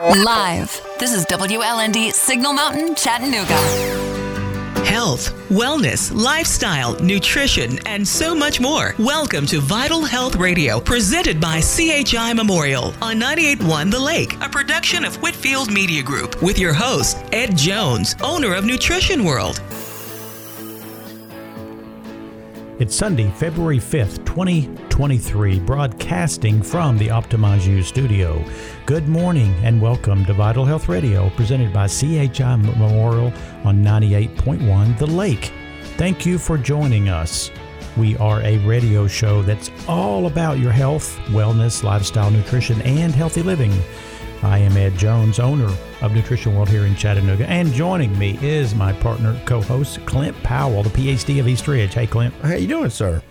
Live. This is WLND Signal Mountain, Chattanooga. Health, wellness, lifestyle, nutrition, and so much more. Welcome to Vital Health Radio, presented by CHI Memorial on 98.1 The Lake, a production of Whitfield Media Group, with your host, Ed Jones, owner of Nutrition World. It's Sunday, February 5th, 2023, broadcasting from the Optimize U studio. Good morning and welcome to Vital Health Radio, presented by CHI Memorial on 98.1 The Lake. Thank you for joining us. We are a radio show that's all about your health, wellness, lifestyle, nutrition, and healthy living. I am Ed Jones, owner of Nutrition World here in Chattanooga, and joining me is my partner, co-host Clint Powell, the PhD of East Ridge. Hey, Clint. How you doing, sir?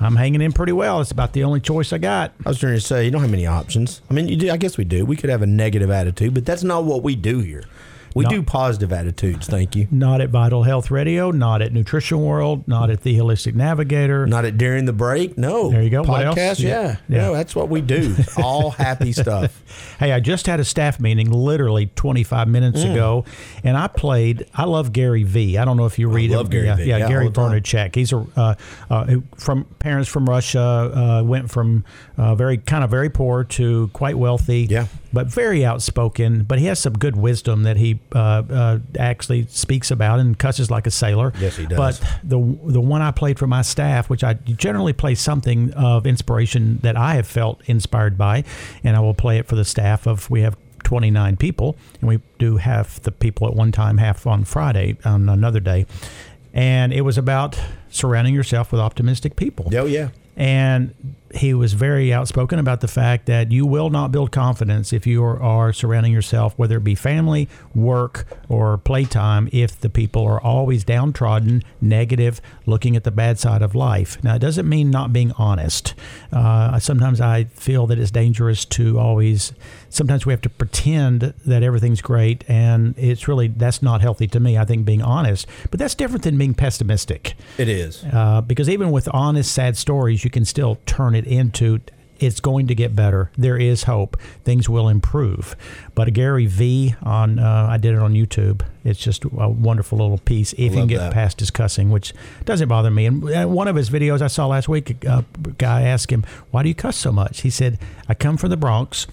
I'm hanging in pretty well. It's about the only choice I got. I was trying to say you don't have many options. I mean, you do. I guess we do. We could have a negative attitude, but that's not what we do here. We No. do positive attitudes. Thank you. Not at Vital Health Radio, not at Nutrition World, not at the Holistic Navigator. Not at during the break. No. There you go. What else? Podcast. Yeah. Yeah. No, that's what we do. All happy stuff. Hey, I just had a staff meeting literally 25 minutes Mm. ago, and I played. I love Gary V. I don't know if you read love him. Gary yeah, V. Yeah, Yeah, Gary all the time. Vaynerchuk. He's a uh, uh, from parents from Russia. Uh, went from uh, very kind of very poor to quite wealthy. Yeah. But very outspoken. But he has some good wisdom that he uh, uh, actually speaks about and cusses like a sailor. Yes, he does. But the the one I played for my staff, which I generally play something of inspiration that I have felt inspired by, and I will play it for the staff of we have 29 people, and we do half the people at one time, half on Friday on another day, and it was about surrounding yourself with optimistic people. Oh yeah. And he was very outspoken about the fact that you will not build confidence if you are, are surrounding yourself, whether it be family, work, or playtime, if the people are always downtrodden, negative, looking at the bad side of life. Now, it doesn't mean not being honest. Uh, sometimes I feel that it's dangerous to always, sometimes we have to pretend that everything's great, and it's really, that's not healthy to me. I think being honest, but that's different than being pessimistic It is. uh, because even with honest, sad stories, you can still turn it into it's going to get better. There is hope. Things will improve. But Gary V on uh, I did it on YouTube. It's just a wonderful little piece. If you can get that. past his cussing, which doesn't bother me. And uh, one of his videos I saw last week, a guy asked him, "Why do you cuss so much?" He said, "I come from the Bronx."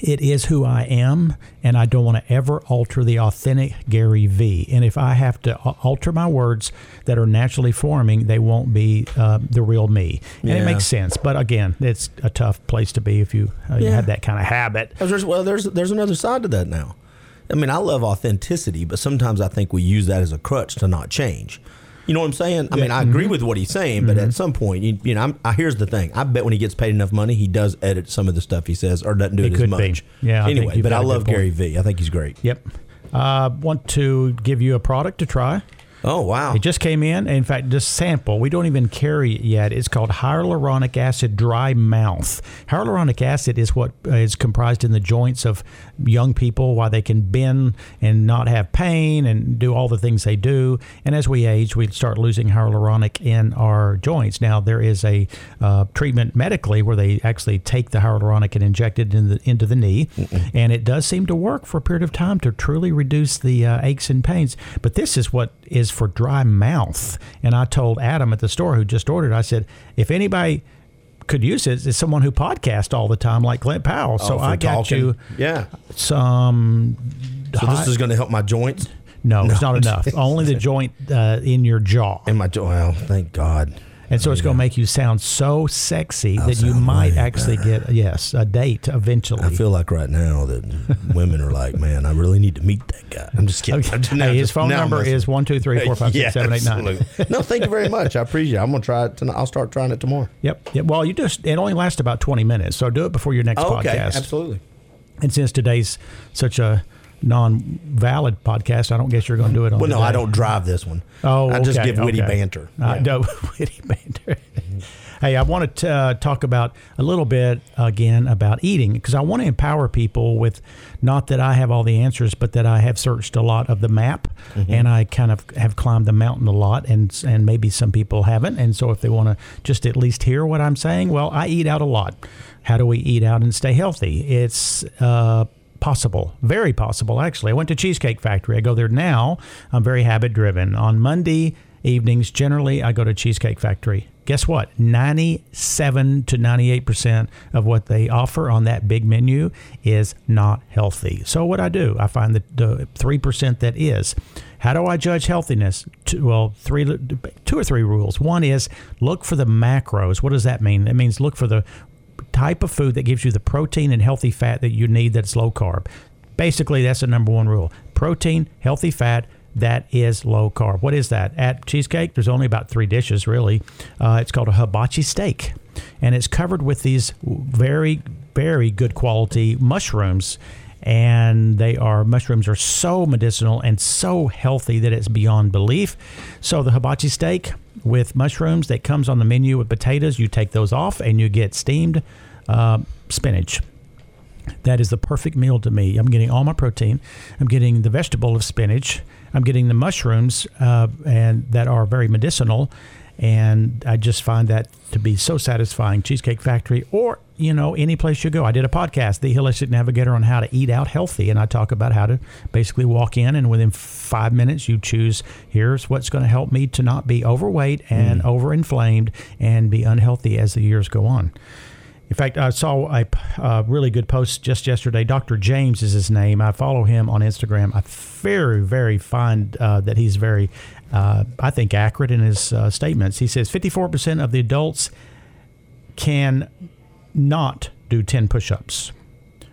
It is who I am, and I don't want to ever alter the authentic Gary V. And if I have to alter my words that are naturally forming, they won't be uh, the real me. And it makes sense. But again, it's a tough place to be if you, uh, you have that kind of habit. There's, well, there's there's another side to that now. I mean, I love authenticity, but sometimes I think we use that as a crutch to not change. You know what I'm saying? I mean, I agree Mm-hmm. with what he's saying, but at some point, you, you know, I'm, I, here's the thing. I bet when he gets paid enough money, he does edit some of the stuff he says or doesn't do It it, as be. much. Yeah, Anyway, but I love. Gary V. I think he's great. Yep. Uh, want to give you a product to try. Oh wow! It just came in. In fact, just sample. We don't even carry it yet. It's called hyaluronic acid dry mouth. Hyaluronic acid is what uh, comprised in the joints of young people why they can bend and not have pain and do all the things they do. And as we age, we start losing hyaluronic in our joints. Now, there is a uh, treatment medically where they actually take the hyaluronic and inject it in the, into the knee. And it does seem to work for a period of time to truly reduce the uh, aches and pains. But this is what is for dry mouth. And I told Adam at the store who just ordered, I said, if anybody could use it, it's someone who podcasts all the time, like Clint Powell. So Oh, for I got talking. you Yeah. some. So hot- this is going to help my joints no, it's not enough. Only the joint uh, in your jaw. and my jo- well, thank God. And so it's going to make you sound so sexy I'll that you might actually get yes a date eventually. I feel like right now that women are like, man, I really need to meet that guy. I'm just kidding. Okay. I'm just- Hey, his just- phone I'm number is one two three four five six Yeah, seven eight nine. no, thank you very much. I appreciate it. I'm going to try it tonight. I'll start trying it tomorrow. Yep. yep. Well, you just it only lasts about twenty minutes, so do it before your next Oh, okay, podcast. absolutely. And since today's such a non-valid podcast, I don't guess you're going to do it on. Well, no, today. I don't drive this one. Oh, I just give witty okay. banter. I Yeah. know witty banter. hey, I want to uh, talk about a little bit again about eating because I want to empower people with not that I have all the answers, but that I have searched a lot of the map Mm-hmm. and I kind of have climbed the mountain a lot, and and maybe some people haven't. And so if they want to just at least hear what I'm saying, well, I eat out a lot. How do we eat out and stay healthy? It's uh, possible, very possible, actually. I went to Cheesecake Factory. I go there now. I'm very habit driven. On Monday evenings, generally, I go to Cheesecake Factory. Guess what? 97 to 98% of what they offer on that big menu is not healthy. So, what I do, I find the, the 3% that is. How do I judge healthiness? Two, well, three, two or three rules. One is look for the macros. What does that mean? It means look for the type of food that gives you the protein and healthy fat that you need that's low carb. Basically, that's the number one rule protein, healthy fat, that is low carb. What is that? At Cheesecake, there's only about three dishes, really. Uh, it's called a hibachi steak, and it's covered with these very, very good quality mushrooms. And they are mushrooms are so medicinal and so healthy that it's beyond belief. So the hibachi steak with mushrooms that comes on the menu with potatoes, you take those off and you get steamed uh, spinach. That is the perfect meal to me. I'm getting all my protein. I'm getting the vegetable of spinach. I'm getting the mushrooms uh, and that are very medicinal, and I just find that to be so satisfying. Cheesecake Factory, or you know, any place you go. I did a podcast, The Holistic Navigator, on how to eat out healthy, and I talk about how to basically walk in and within five minutes you choose here's what's going to help me to not be overweight and mm. overinflamed and be unhealthy as the years go on. In fact, I saw a uh, really good post just yesterday. Dr. James is his name. I follow him on Instagram. I very, very find uh, that he's very, uh, I think, accurate in his uh, statements. He says 54% of the adults can not do 10 push ups.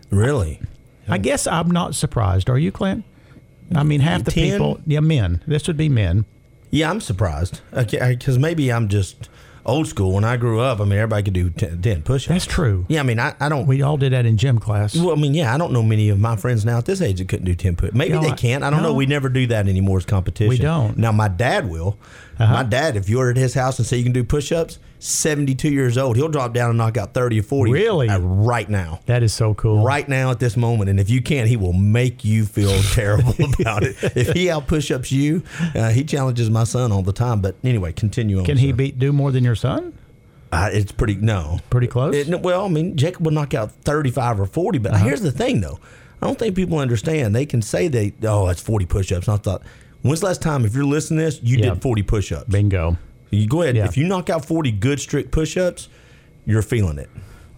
Really? I guess I'm not surprised. Are you, Clint? I mean, half the 10? people, yeah, men. This would be men. Yeah, I'm surprised. Because maybe I'm just old school. When I grew up, I mean, everybody could do 10, 10 push-ups. That's true. Yeah, I mean, I, I don't. We all did that in gym class. Well, I mean, yeah, I don't know many of my friends now at this age that couldn't do 10 push. Maybe you know, they can't. I don't no. know. We never do that anymore as competition. We don't. Now, my dad will. Uh-huh. My dad, if you were at his house and say you can do push-ups, 72 years old, he'll drop down and knock out 30 or 40. Really? Right now. That is so cool. Right now at this moment. And if you can't, he will make you feel terrible about it. If he out push-ups you, uh, he challenges my son all the time. But anyway, continue on. Can he beat do more than your son? Uh, it's pretty no, pretty close. It, well, I mean, Jacob will knock out thirty-five or forty, but uh-huh. here's the thing, though. I don't think people understand. They can say they, oh, it's forty push-ups. I thought, when's the last time, if you're listening to this, you did forty push-ups? Bingo. You go ahead. Yeah. If you knock out forty good strict push-ups, you're feeling it.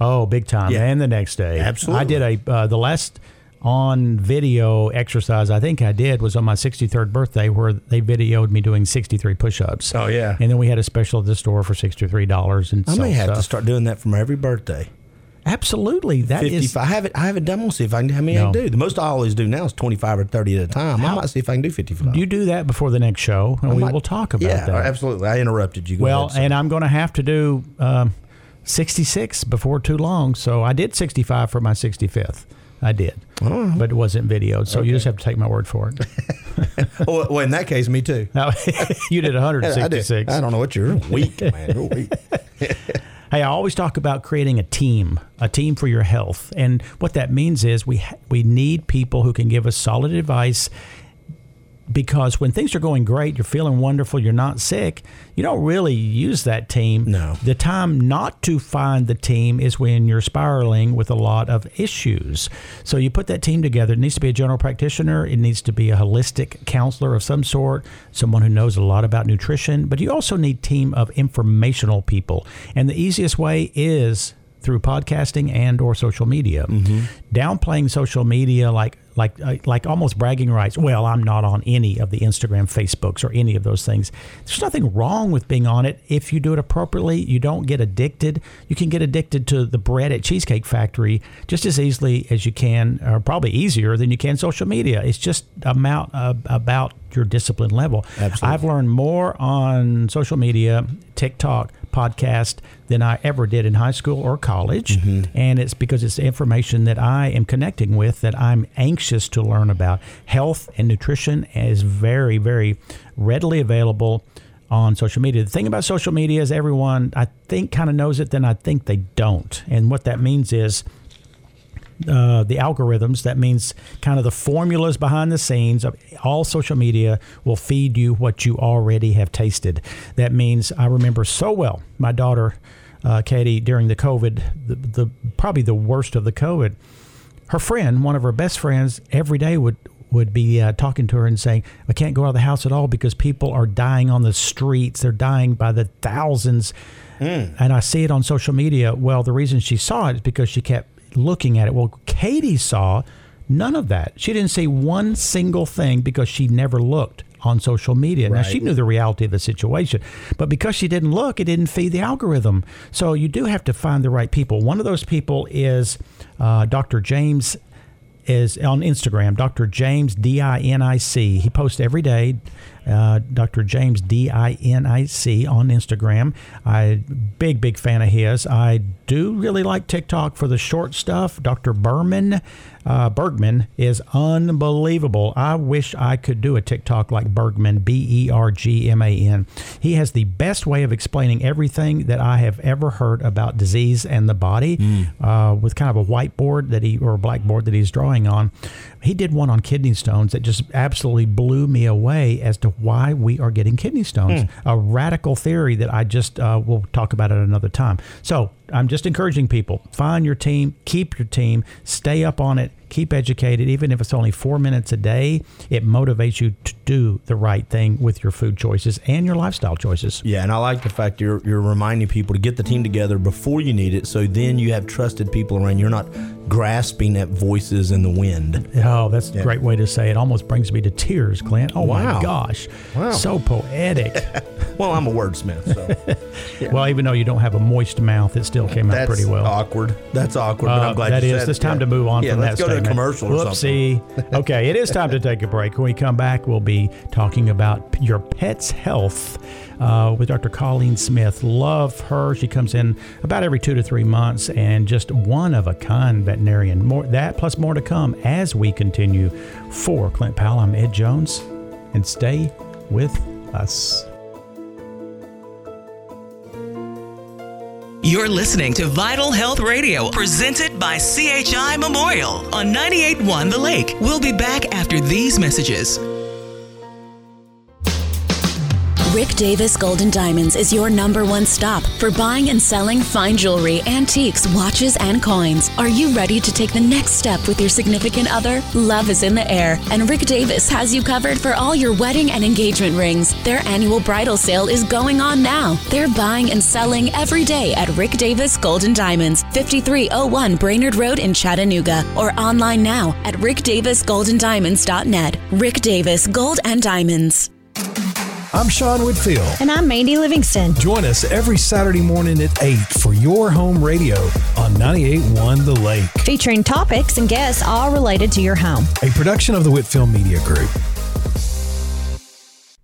Oh, big time! Yeah. And the next day, absolutely. I did a uh, the last on video exercise I think I did was on my 63rd birthday where they videoed me doing 63 push-ups. Oh yeah. And then we had a special at the store for $63 and I may have to start doing that for my every birthday. Absolutely, that 50, is. I haven't. I haven't done. We'll see if I can. How many no. I do. The most I always do now is twenty five or thirty at a time. How, I might see if I can do fifty five. You do that before the next show, and I we might, will talk about yeah, that. absolutely. I interrupted you. Go well, ahead, and I'm going to have to do um, sixty six before too long. So I did sixty five for my sixty fifth. I did, oh. but it wasn't videoed. So okay. you just have to take my word for it. well, in that case, me too. you did 166. I, I, don't know what you're weak, man. You're weak. Hey, I always talk about creating a team, a team for your health, and what that means is we we need people who can give us solid advice because when things are going great, you're feeling wonderful, you're not sick, you don't really use that team. No. The time not to find the team is when you're spiraling with a lot of issues. So you put that team together. It needs to be a general practitioner, it needs to be a holistic counselor of some sort, someone who knows a lot about nutrition, but you also need team of informational people. And the easiest way is through podcasting and or social media. Mm-hmm. Downplaying social media like like uh, like almost bragging rights. Well, I'm not on any of the Instagram, Facebooks, or any of those things. There's nothing wrong with being on it if you do it appropriately. You don't get addicted. You can get addicted to the bread at Cheesecake Factory just as easily as you can, or probably easier than you can social media. It's just amount uh, about your discipline level. Absolutely. I've learned more on social media, TikTok, podcast than I ever did in high school or college. Mm-hmm. And it's because it's information that I am connecting with that I'm anxious to learn about. Health and nutrition is very, very readily available on social media. The thing about social media is everyone, I think, kind of knows it, then I think they don't. And what that means is, uh, the algorithms. That means kind of the formulas behind the scenes of all social media will feed you what you already have tasted. That means I remember so well my daughter, uh, Katie, during the COVID, the, the probably the worst of the COVID. her friend, one of her best friends, every day would would be uh, talking to her and saying, "I can't go out of the house at all because people are dying on the streets. They're dying by the thousands. Mm. And I see it on social media. Well, the reason she saw it is because she kept looking at it. Well, Katie saw none of that. She didn't say one single thing because she never looked on social media. Right. Now, she knew the reality of the situation, but because she didn't look, it didn't feed the algorithm. So you do have to find the right people. One of those people is uh, Dr. James is on Instagram, Dr. James D I N I C. He posts every day. Uh, Dr. James D I N I C on Instagram. I big big fan of his. I do really like TikTok for the short stuff. Dr. Berman uh, Bergman is unbelievable. I wish I could do a TikTok like Bergman, B E R G M A N. He has the best way of explaining everything that I have ever heard about disease and the body mm. uh, with kind of a whiteboard that he or a blackboard that he's drawing on. He did one on kidney stones that just absolutely blew me away as to why we are getting kidney stones. Mm. A radical theory that I just uh, will talk about at another time. So I'm just encouraging people find your team, keep your team, stay up on it, keep educated, even if it's only four minutes a day. It motivates you to do the right thing with your food choices and your lifestyle choices. Yeah, and I like the fact you're you're reminding people to get the team together before you need it, so then you have trusted people around. You're not grasping at voices in the wind. Oh, that's yeah. a great way to say it. Almost brings me to tears, Clint. Oh wow. my gosh, wow. so poetic. well, I'm a wordsmith, so. Yeah. Well, even though you don't have a moist mouth, it still came that's out pretty well. Awkward. That's awkward. Uh, but I'm uh, glad that is. It's time yeah. to move on from that go a commercial. Whoopsie. okay, it is time to take a break. When we come back, we'll be talking about your pet's health. Uh, with Dr. Colleen Smith. Love her. She comes in about every two to three months and just one of a kind veterinarian. More that plus more to come as we continue. For Clint Powell, I'm Ed Jones, and stay with us. You're listening to Vital Health Radio, presented by CHI Memorial on 98.1 The Lake. We'll be back after these messages. Rick Davis Golden Diamonds is your number one stop for buying and selling fine jewelry, antiques, watches, and coins. Are you ready to take the next step with your significant other? Love is in the air, and Rick Davis has you covered for all your wedding and engagement rings. Their annual bridal sale is going on now. They're buying and selling every day at Rick Davis Golden Diamonds, 5301 Brainerd Road in Chattanooga, or online now at rickdavisgoldendiamonds.net. Rick Davis Gold and Diamonds. I'm Sean Whitfield. And I'm Mandy Livingston. Join us every Saturday morning at 8 for your home radio on 98.1 The Lake. Featuring topics and guests all related to your home. A production of the Whitfield Media Group.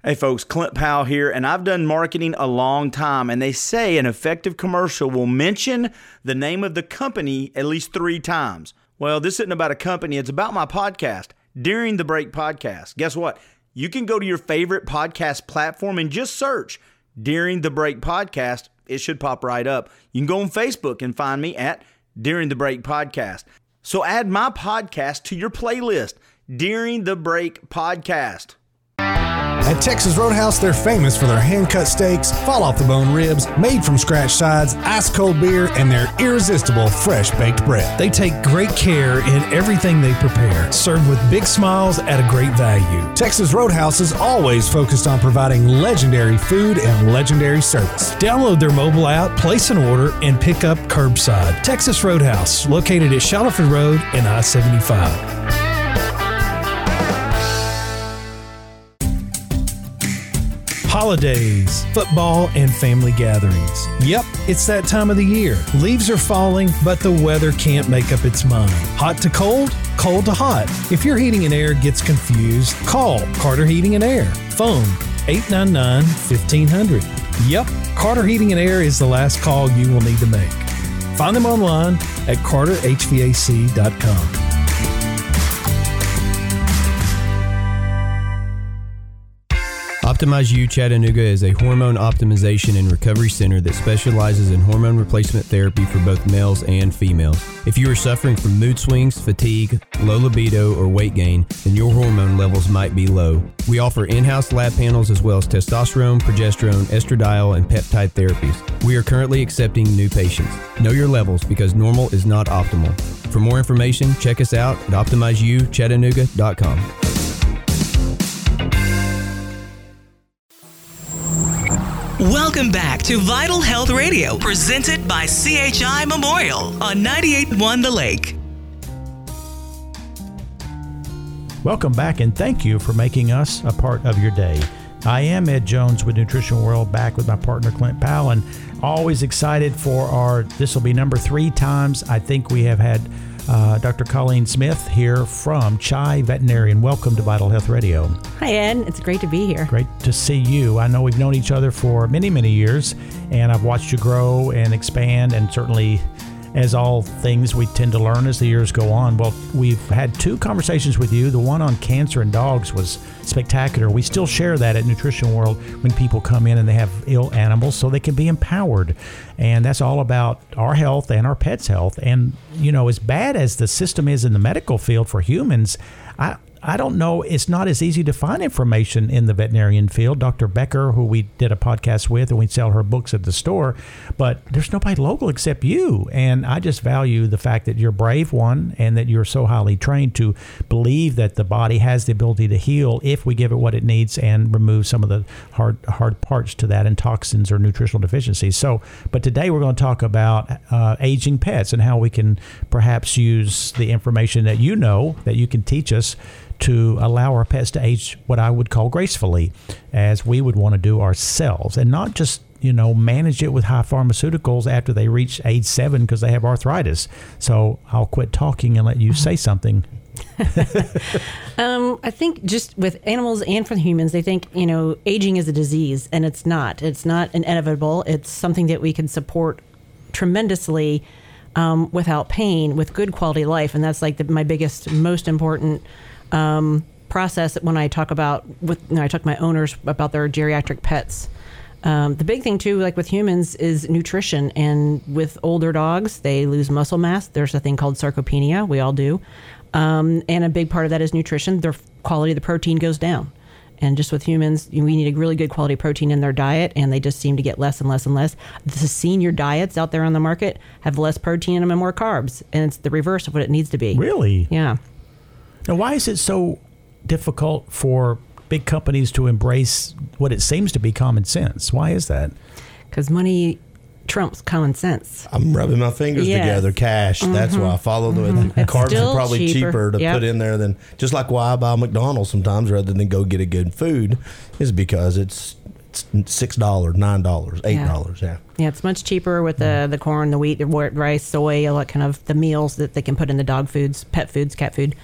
Hey folks, Clint Powell here, and I've done marketing a long time, and they say an effective commercial will mention the name of the company at least three times. Well, this isn't about a company, it's about my podcast, During the Break Podcast. Guess what? You can go to your favorite podcast platform and just search During the Break Podcast. It should pop right up. You can go on Facebook and find me at During the Break Podcast. So add my podcast to your playlist, During the Break Podcast. At Texas Roadhouse, they're famous for their hand cut steaks, fall off the bone ribs, made from scratch sides, ice cold beer, and their irresistible fresh baked bread. They take great care in everything they prepare, served with big smiles at a great value. Texas Roadhouse is always focused on providing legendary food and legendary service. Download their mobile app, place an order, and pick up curbside. Texas Roadhouse, located at Shallowford Road and I 75. Holidays, football, and family gatherings. Yep, it's that time of the year. Leaves are falling, but the weather can't make up its mind. Hot to cold, cold to hot. If your heating and air gets confused, call Carter Heating and Air. Phone 899 1500. Yep, Carter Heating and Air is the last call you will need to make. Find them online at carterhvac.com. Optimize U Chattanooga is a hormone optimization and recovery center that specializes in hormone replacement therapy for both males and females. If you are suffering from mood swings, fatigue, low libido, or weight gain, then your hormone levels might be low. We offer in house lab panels as well as testosterone, progesterone, estradiol, and peptide therapies. We are currently accepting new patients. Know your levels because normal is not optimal. For more information, check us out at optimizeuchattanooga.com. Welcome back to Vital Health Radio, presented by CHI Memorial on 98.1 The Lake. Welcome back and thank you for making us a part of your day. I am Ed Jones with Nutrition World, back with my partner Clint Powell, and always excited for our. This will be number three times. I think we have had uh, Dr. Colleen Smith here from Chai Veterinarian. Welcome to Vital Health Radio. Hi, Ed. It's great to be here. Great to see you. I know we've known each other for many, many years, and I've watched you grow and expand, and certainly as all things, we tend to learn as the years go on. Well, we've had two conversations with you. The one on cancer in dogs was spectacular. We still share that at Nutrition World when people come in and they have ill animals so they can be empowered. And that's all about our health and our pets' health. And, you know, as bad as the system is in the medical field for humans, I, I don't know. It's not as easy to find information in the veterinarian field. Dr. Becker, who we did a podcast with, and we sell her books at the store, but there's nobody local except you. And I just value the fact that you're brave, one, and that you're so highly trained to believe that the body has the ability to heal if we give it what it needs and remove some of the hard hard parts to that and toxins or nutritional deficiencies. So, but today we're going to talk about uh, aging pets and how we can perhaps use the information that you know that you can teach us to allow our pets to age what I would call gracefully, as we would want to do ourselves, and not just you know manage it with high pharmaceuticals after they reach age seven because they have arthritis. So I'll quit talking and let you say something. um, I think just with animals and for humans, they think you know aging is a disease, and it's not. It's not inevitable. It's something that we can support tremendously um, without pain, with good quality life, and that's like the, my biggest, most important um, process when I talk about with you know, I talk to my owners about their geriatric pets. Um, the big thing too, like with humans, is nutrition. And with older dogs, they lose muscle mass. There's a thing called sarcopenia. We all do. Um, and a big part of that is nutrition. Their quality of the protein goes down. And just with humans, we need a really good quality protein in their diet, and they just seem to get less and less and less. The senior diets out there on the market have less protein in them and more carbs, and it's the reverse of what it needs to be. Really? Yeah. Now, why is it so difficult for big companies to embrace what it seems to be common sense? Why is that? Because money trumps common sense. I'm rubbing my fingers yes. together. Cash. Mm-hmm. That's why I follow the mm-hmm. carbs are probably cheaper, cheaper to yep. put in there than just like why I buy McDonald's sometimes rather than go get a good food is because it's six dollars, nine dollars, eight dollars. Yeah. yeah. Yeah, it's much cheaper with the the corn, the wheat, the rice, soy, all that kind of the meals that they can put in the dog foods, pet foods, cat food.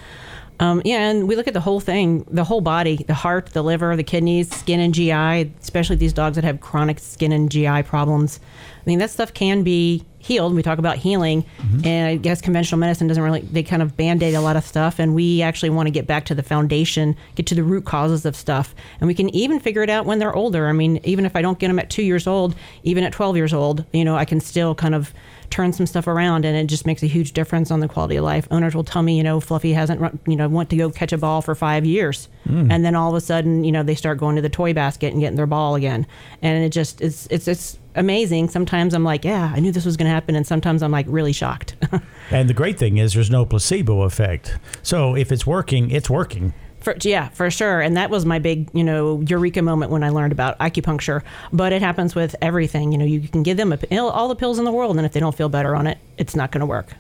Um, yeah, and we look at the whole thing, the whole body, the heart, the liver, the kidneys, skin and GI, especially these dogs that have chronic skin and GI problems. I mean, that stuff can be healed. We talk about healing, mm-hmm. and I guess conventional medicine doesn't really, they kind of band aid a lot of stuff. And we actually want to get back to the foundation, get to the root causes of stuff. And we can even figure it out when they're older. I mean, even if I don't get them at two years old, even at 12 years old, you know, I can still kind of turn some stuff around and it just makes a huge difference on the quality of life. Owners will tell me, you know, Fluffy hasn't, you know, want to go catch a ball for five years. Mm. And then all of a sudden, you know, they start going to the toy basket and getting their ball again. And it just, it's, it's, it's amazing. Sometimes I'm like, yeah, I knew this was going to happen. And sometimes I'm like really shocked. and the great thing is there's no placebo effect. So if it's working, it's working. For, yeah, for sure. And that was my big, you know, eureka moment when I learned about acupuncture. But it happens with everything. You know, you can give them a, all the pills in the world, and if they don't feel better on it, it's not going to work.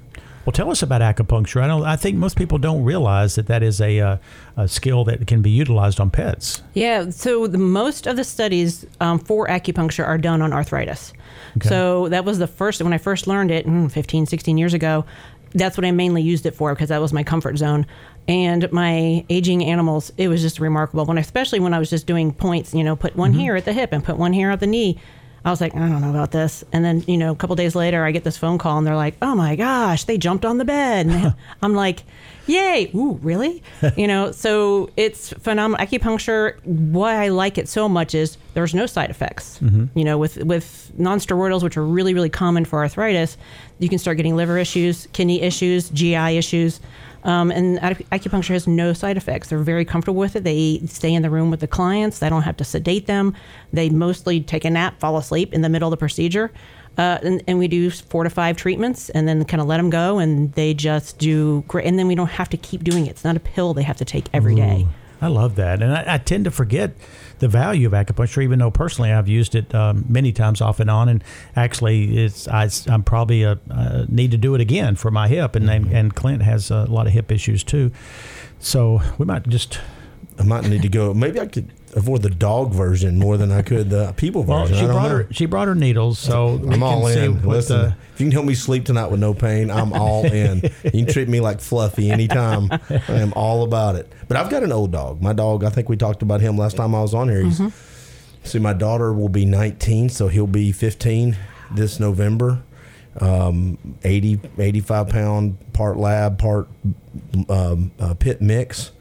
Well, tell us about acupuncture. I don't. I think most people don't realize that that is a, uh, a skill that can be utilized on pets. Yeah. So the most of the studies um, for acupuncture are done on arthritis. Okay. So that was the first when I first learned it mm, 15, 16 years ago. That's what I mainly used it for because that was my comfort zone and my aging animals it was just remarkable when especially when i was just doing points you know put one mm-hmm. here at the hip and put one here at the knee I was like, I don't know about this. And then, you know, a couple days later, I get this phone call and they're like, oh my gosh, they jumped on the bed. And I'm like, yay. Ooh, really? you know, so it's phenomenal. Acupuncture, why I like it so much is there's no side effects. Mm-hmm. You know, with, with nonsteroidals, which are really, really common for arthritis, you can start getting liver issues, kidney issues, GI issues. Um, and acupuncture has no side effects. They're very comfortable with it. They stay in the room with the clients. They don't have to sedate them. They mostly take a nap, fall asleep in the middle of the procedure. Uh, and, and, we do four to five treatments and then kind of let them go and they just do great. And then we don't have to keep doing it. It's not a pill they have to take every day. I love that. And I, I tend to forget the value of acupuncture, even though personally I've used it um, many times off and on. And actually, it's I, am probably a, uh, need to do it again for my hip, and mm-hmm. and Clint has a lot of hip issues too. So we might just. I might need to go. Maybe I could avoid the dog version more than I could the people version. Well, she brought know. her she brought her needles, so I'm all in. Listen, the, if you can help me sleep tonight with no pain, I'm all in. you can treat me like Fluffy anytime. I am all about it. But I've got an old dog. My dog. I think we talked about him last time I was on here. He's, mm-hmm. See, my daughter will be 19, so he'll be 15 this November. Um, 80, 85 pound, part lab, part um, uh, pit mix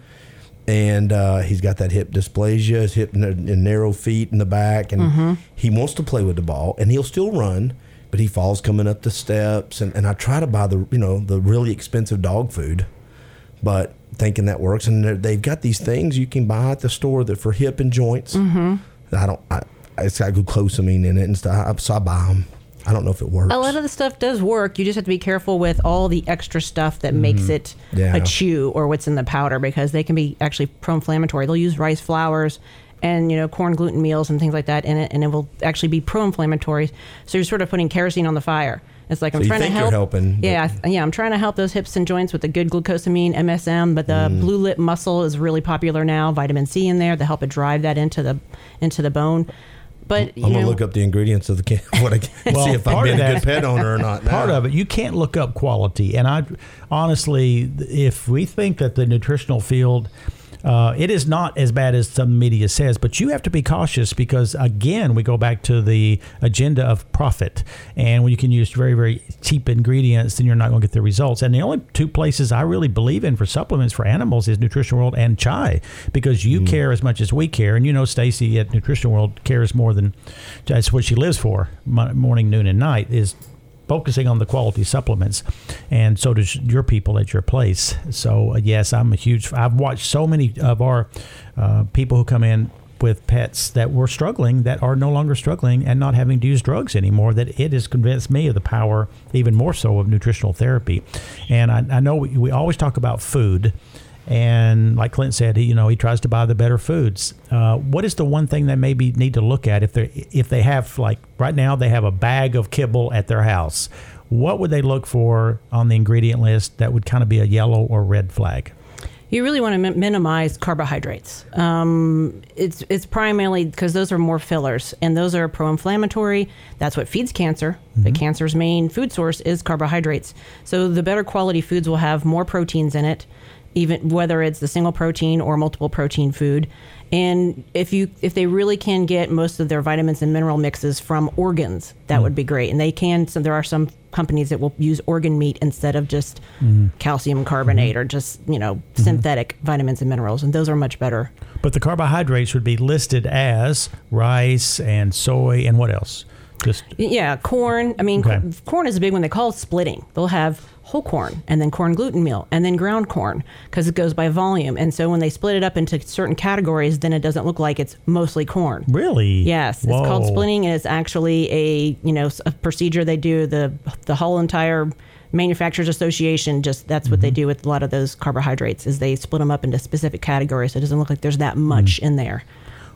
and uh, he's got that hip dysplasia, his hip and narrow feet in the back, and mm-hmm. he wants to play with the ball, and he'll still run, but he falls coming up the steps, and, and I try to buy the you know the really expensive dog food, but thinking that works, and they've got these things you can buy at the store that for hip and joints. Mm-hmm. I don't, I, it's got glucosamine in it and stuff, so I buy them. I don't know if it works. A lot of the stuff does work. You just have to be careful with all the extra stuff that mm-hmm. makes it yeah. a chew or what's in the powder because they can be actually pro-inflammatory. They'll use rice flours and you know corn gluten meals and things like that in it, and it will actually be pro-inflammatory. So you're sort of putting kerosene on the fire. It's like I'm so trying to help. helping, yeah, I, yeah, I'm trying to help those hips and joints with the good glucosamine, MSM. But the mm. blue lip mussel is really popular now. Vitamin C in there to help it drive that into the into the bone. But I'm gonna look up the ingredients of the can. What I can well, see if I'm being a good pet owner or not. Part of it, you can't look up quality. And I honestly, if we think that the nutritional field uh, it is not as bad as some media says, but you have to be cautious because, again, we go back to the agenda of profit. And when you can use very, very cheap ingredients, then you're not going to get the results. And the only two places I really believe in for supplements for animals is Nutrition World and Chai because you mm. care as much as we care. And you know, Stacy at Nutrition World cares more than that's what she lives for morning, noon, and night is focusing on the quality supplements, and so does your people at your place. So uh, yes, I'm a huge. I've watched so many of our uh, people who come in with pets that were struggling that are no longer struggling and not having to use drugs anymore that it has convinced me of the power even more so of nutritional therapy and i, I know we, we always talk about food and like Clint said, he you know he tries to buy the better foods. Uh, what is the one thing they maybe need to look at if they if they have like right now they have a bag of kibble at their house? What would they look for on the ingredient list that would kind of be a yellow or red flag? You really want to mi- minimize carbohydrates. Um, it's it's primarily because those are more fillers, and those are pro-inflammatory. That's what feeds cancer. Mm-hmm. The cancer's main food source is carbohydrates. So the better quality foods will have more proteins in it even whether it's the single protein or multiple protein food. And if you if they really can get most of their vitamins and mineral mixes from organs, that mm. would be great. And they can. So there are some companies that will use organ meat instead of just mm. calcium carbonate mm-hmm. or just you know mm-hmm. synthetic vitamins and minerals, and those are much better. But the carbohydrates would be listed as rice and soy and what else? Just yeah, corn. I mean, okay. corn is a big one. They call it splitting. They'll have whole corn and then corn gluten meal and then ground corn because it goes by volume. And so when they split it up into certain categories, then it doesn't look like it's mostly corn. Really? Yes. Whoa. It's called splitting and it's actually a, you know, a procedure they do the the whole entire manufacturers association just that's what mm-hmm. they do with a lot of those carbohydrates is they split them up into specific categories. So it doesn't look like there's that much mm. in there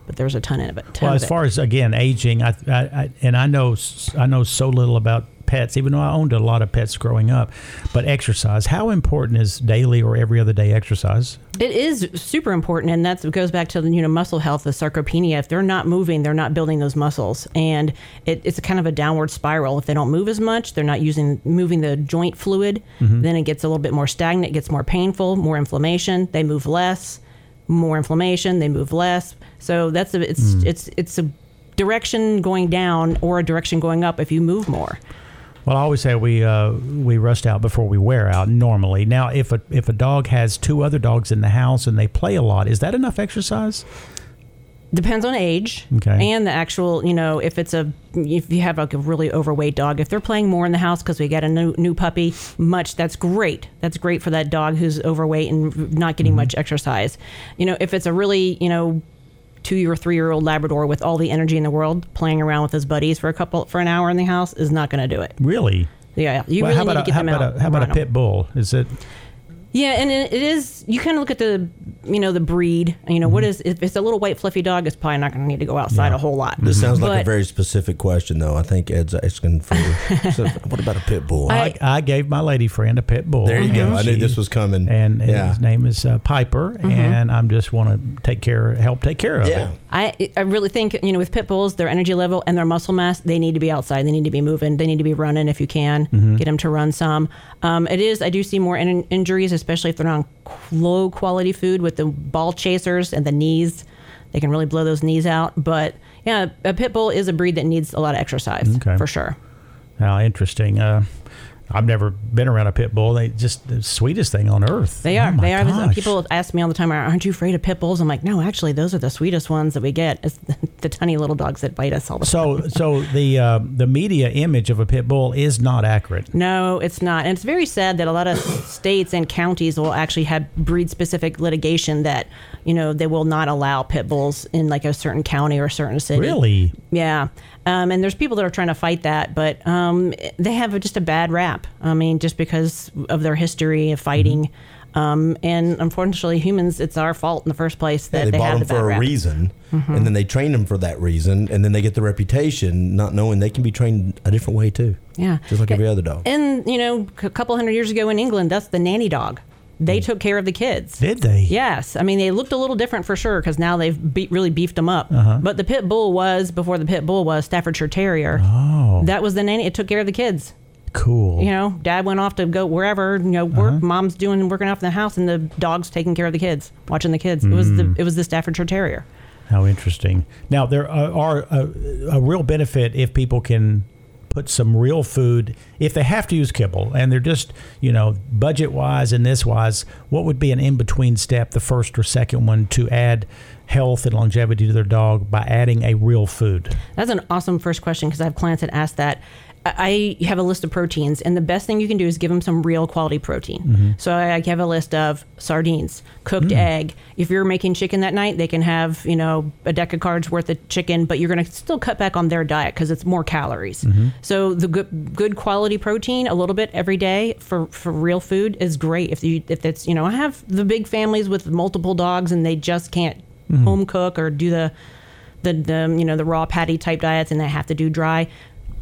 but there's a ton of it. Ton well, as far as again aging, I, I, I, and I know I know so little about pets, even though I owned a lot of pets growing up. But exercise, how important is daily or every other day exercise? It is super important, and that goes back to you know muscle health, the sarcopenia. If they're not moving, they're not building those muscles, and it, it's a kind of a downward spiral. If they don't move as much, they're not using moving the joint fluid. Mm-hmm. Then it gets a little bit more stagnant, gets more painful, more inflammation. They move less, more inflammation. They move less. So that's a, it's mm. it's it's a direction going down or a direction going up if you move more. Well, I always say we uh, we rust out before we wear out. Normally, now if a if a dog has two other dogs in the house and they play a lot, is that enough exercise? Depends on age okay. and the actual, you know, if it's a if you have like a really overweight dog, if they're playing more in the house because we got a new new puppy, much that's great. That's great for that dog who's overweight and not getting mm-hmm. much exercise. You know, if it's a really, you know, two or three year old Labrador with all the energy in the world playing around with his buddies for a couple for an hour in the house is not going to do it. Really? Yeah, you well, really need a, to get them out. A, how about a pit bull? Is it? Yeah, and it is. You kind of look at the, you know, the breed. You know, mm-hmm. what is if it's a little white fluffy dog, it's probably not going to need to go outside yeah. a whole lot. This sounds like but, a very specific question, though. I think Ed's asking for. so what about a pit bull? I, I, gave my lady friend a pit bull. There you go. I knew this was coming. And, and yeah. his name is uh, Piper, mm-hmm. and I'm just want to take care, help take care of yeah. it. I I really think you know with pit bulls, their energy level and their muscle mass, they need to be outside. They need to be moving. They need to be running if you can. Mm-hmm. Get them to run some. Um, it is. I do see more in- injuries, especially if they're on low quality food with the ball chasers and the knees. They can really blow those knees out. But yeah, a pit bull is a breed that needs a lot of exercise okay. for sure. Now, interesting. Uh, I've never been around a pit bull. They just the sweetest thing on earth. They are. Oh they are. Gosh. People ask me all the time, "Aren't you afraid of pit bulls?" I'm like, "No, actually, those are the sweetest ones that we get. It's the tiny little dogs that bite us all the so, time." So, so the uh, the media image of a pit bull is not accurate. No, it's not, and it's very sad that a lot of states and counties will actually have breed specific litigation that you know they will not allow pit bulls in like a certain county or a certain city. Really? Yeah. Um, and there's people that are trying to fight that, but um, they have just a bad rap. I mean, just because of their history of fighting. Mm-hmm. Um, and unfortunately, humans, it's our fault in the first place that yeah, they, they bought have them the for a rap. reason, mm-hmm. and then they train them for that reason, and then they get the reputation, not knowing they can be trained a different way too. Yeah, just like every other dog. And you know, a couple hundred years ago in England, that's the nanny dog they took care of the kids. Did they? Yes. I mean, they looked a little different for sure because now they've be- really beefed them up. Uh-huh. But the pit bull was before the pit bull was Staffordshire Terrier. Oh, that was the nanny. It took care of the kids. Cool. You know, dad went off to go wherever. You know, work. Uh-huh. Mom's doing working off in the house, and the dog's taking care of the kids, watching the kids. Mm. It was the mm. it was the Staffordshire Terrier. How interesting. Now there are, are a, a real benefit if people can put some real food. If they have to use kibble and they're just you know budget wise and this wise what would be an in between step the first or second one to add health and longevity to their dog by adding a real food? That's an awesome first question because i have clients that ask that I have a list of proteins, and the best thing you can do is give them some real quality protein. Mm-hmm. So I have a list of sardines, cooked mm. egg. If you're making chicken that night, they can have you know a deck of cards worth of chicken, but you're going to still cut back on their diet because it's more calories. Mm-hmm. So the good good quality protein, a little bit every day for for real food is great. If you if it's you know I have the big families with multiple dogs and they just can't mm-hmm. home cook or do the the, the you know the raw patty type diets and they have to do dry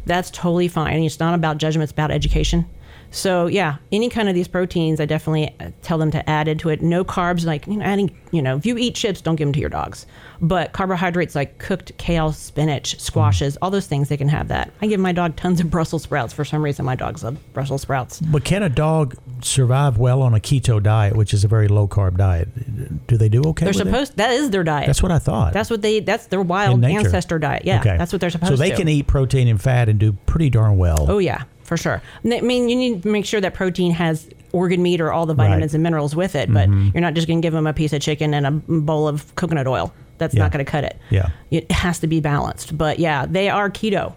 that's totally fine. It's not about judgment, it's about education. So yeah, any kind of these proteins, I definitely uh, tell them to add into it. No carbs, like you know, adding. You know, if you eat chips, don't give them to your dogs. But carbohydrates like cooked kale, spinach, squashes, all those things, they can have that. I give my dog tons of Brussels sprouts. For some reason, my dogs love Brussels sprouts. But can a dog survive well on a keto diet, which is a very low carb diet? Do they do okay? They're supposed. It? That is their diet. That's what I thought. That's what they. That's their wild ancestor diet. Yeah, okay. that's what they're supposed to. So they to. can eat protein and fat and do pretty darn well. Oh yeah, for sure. I mean, you need to make sure that protein has organ meat or all the vitamins right. and minerals with it, but mm-hmm. you're not just going to give them a piece of chicken and a bowl of coconut oil. That's yeah. not going to cut it. Yeah, it has to be balanced. But yeah, they are keto.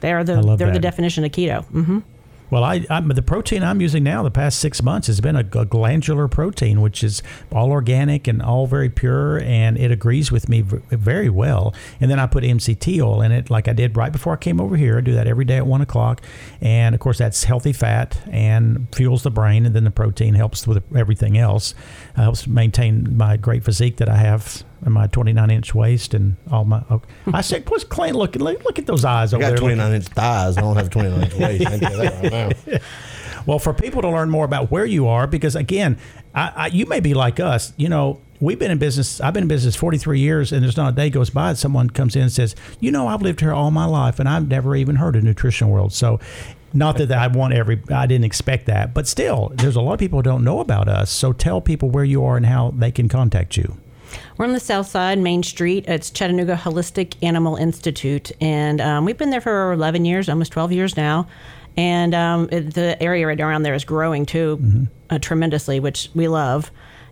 They are the they're that. the definition of keto. Mm-hmm. Well, I, I, the protein I'm using now the past six months has been a, a, glandular protein, which is all organic and all very pure, and it agrees with me v- very well. And then I put MCT oil in it, like I did right before I came over here. I do that every day at one o'clock, and of course that's healthy fat and fuels the brain, and then the protein helps with everything else. Uh, helps maintain my great physique that I have and my 29 inch waist and all my. Okay. I said, "What's Clint looking? Look, look at those eyes I over got there." 29 inch thighs. I don't have 29 inch waist. I can that right now. Well, for people to learn more about where you are, because again, I, I, you may be like us. You know, we've been in business. I've been in business 43 years, and there's not a day goes by that someone comes in and says, "You know, I've lived here all my life, and I've never even heard of Nutrition World." So, not that I want every, I didn't expect that, but still, there's a lot of people who don't know about us. So, tell people where you are and how they can contact you. We're on the south side, Main Street. It's Chattanooga Holistic Animal Institute. And um, we've been there for 11 years, almost 12 years now. And um, it, the area right around there is growing too mm-hmm. uh, tremendously, which we love.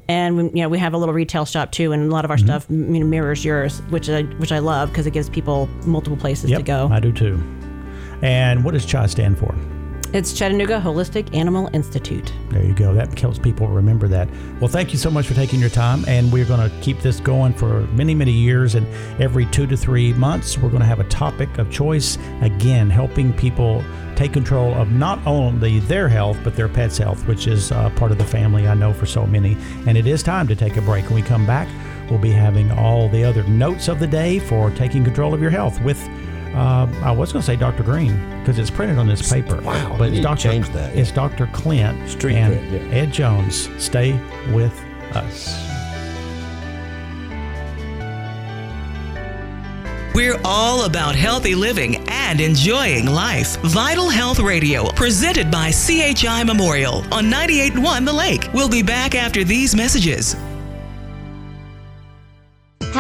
And we, you know we have a little retail shop too, and a lot of our mm-hmm. stuff you know, mirrors yours, which I which I love because it gives people multiple places yep, to go. I do too. And what does CHI stand for? It's Chattanooga Holistic Animal Institute. There you go. That helps people remember that. Well, thank you so much for taking your time, and we're going to keep this going for many, many years. And every two to three months, we're going to have a topic of choice. Again, helping people take control of not only their health but their pet's health, which is uh, part of the family. I know for so many. And it is time to take a break. When we come back, we'll be having all the other notes of the day for taking control of your health with uh, I was going to say Dr. Green because it's printed on this paper. Wow, but it's Dr. Change that. It's Dr. Clint Street and print, yeah. Ed Jones. Stay with us. We're all about healthy living and enjoying life. Vital Health Radio, presented by CHI Memorial on 98.1 The Lake. We'll be back after these messages.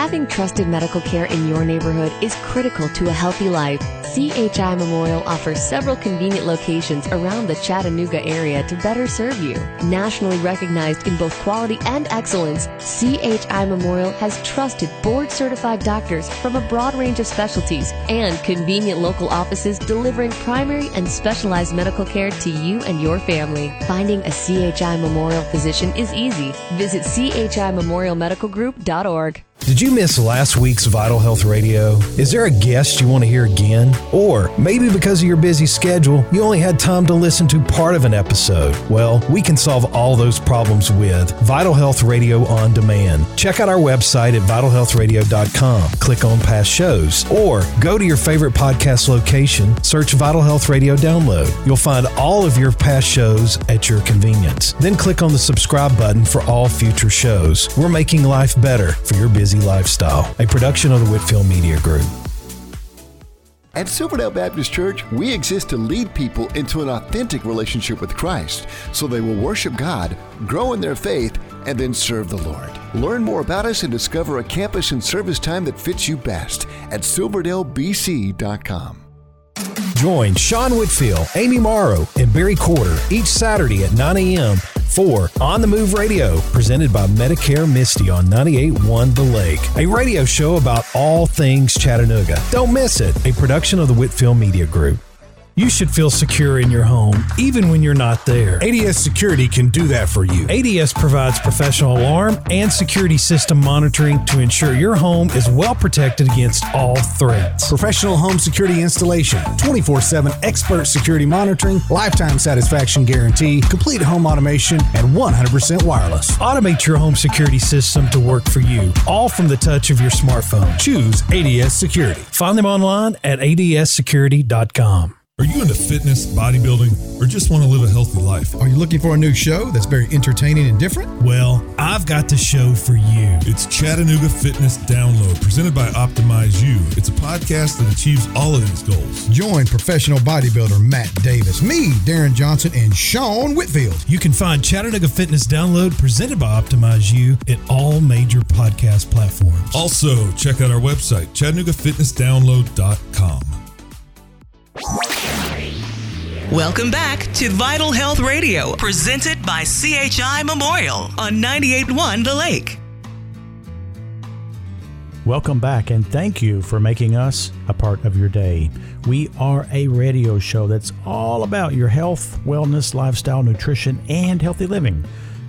Having trusted medical care in your neighborhood is critical to a healthy life. CHI Memorial offers several convenient locations around the Chattanooga area to better serve you. Nationally recognized in both quality and excellence, CHI Memorial has trusted board certified doctors from a broad range of specialties and convenient local offices delivering primary and specialized medical care to you and your family. Finding a CHI Memorial physician is easy. Visit chimemorialmedicalgroup.org. Did you miss last week's Vital Health Radio? Is there a guest you want to hear again? Or maybe because of your busy schedule, you only had time to listen to part of an episode? Well, we can solve all those problems with Vital Health Radio on Demand. Check out our website at vitalhealthradio.com, click on past shows, or go to your favorite podcast location, search Vital Health Radio Download. You'll find all of your past shows at your convenience. Then click on the subscribe button for all future shows. We're making life better for your busy busy lifestyle, a production of the Whitfield Media Group. At Silverdale Baptist Church, we exist to lead people into an authentic relationship with Christ so they will worship God, grow in their faith, and then serve the Lord. Learn more about us and discover a campus and service time that fits you best at silverdalebc.com. Join Sean Whitfield, Amy Morrow, and Barry Corder each Saturday at 9 a.m for On the Move Radio, presented by Medicare Misty on 98.1 The Lake, a radio show about all things Chattanooga. Don't miss it, a production of the Whitfield Media Group. You should feel secure in your home, even when you're not there. ADS Security can do that for you. ADS provides professional alarm and security system monitoring to ensure your home is well protected against all threats. Professional home security installation, 24 7 expert security monitoring, lifetime satisfaction guarantee, complete home automation, and 100% wireless. Automate your home security system to work for you, all from the touch of your smartphone. Choose ADS Security. Find them online at adssecurity.com. Are you into fitness, bodybuilding, or just want to live a healthy life? Are you looking for a new show that's very entertaining and different? Well, I've got the show for you. It's Chattanooga Fitness Download, presented by Optimize U. It's a podcast that achieves all of these goals. Join professional bodybuilder Matt Davis, me, Darren Johnson, and Sean Whitfield. You can find Chattanooga Fitness Download, presented by Optimize U, at all major podcast platforms. Also, check out our website, ChattanoogaFitnessDownload.com. Welcome back to Vital Health Radio, presented by CHI Memorial on 98.1 The Lake. Welcome back and thank you for making us a part of your day. We are a radio show that's all about your health, wellness, lifestyle, nutrition, and healthy living.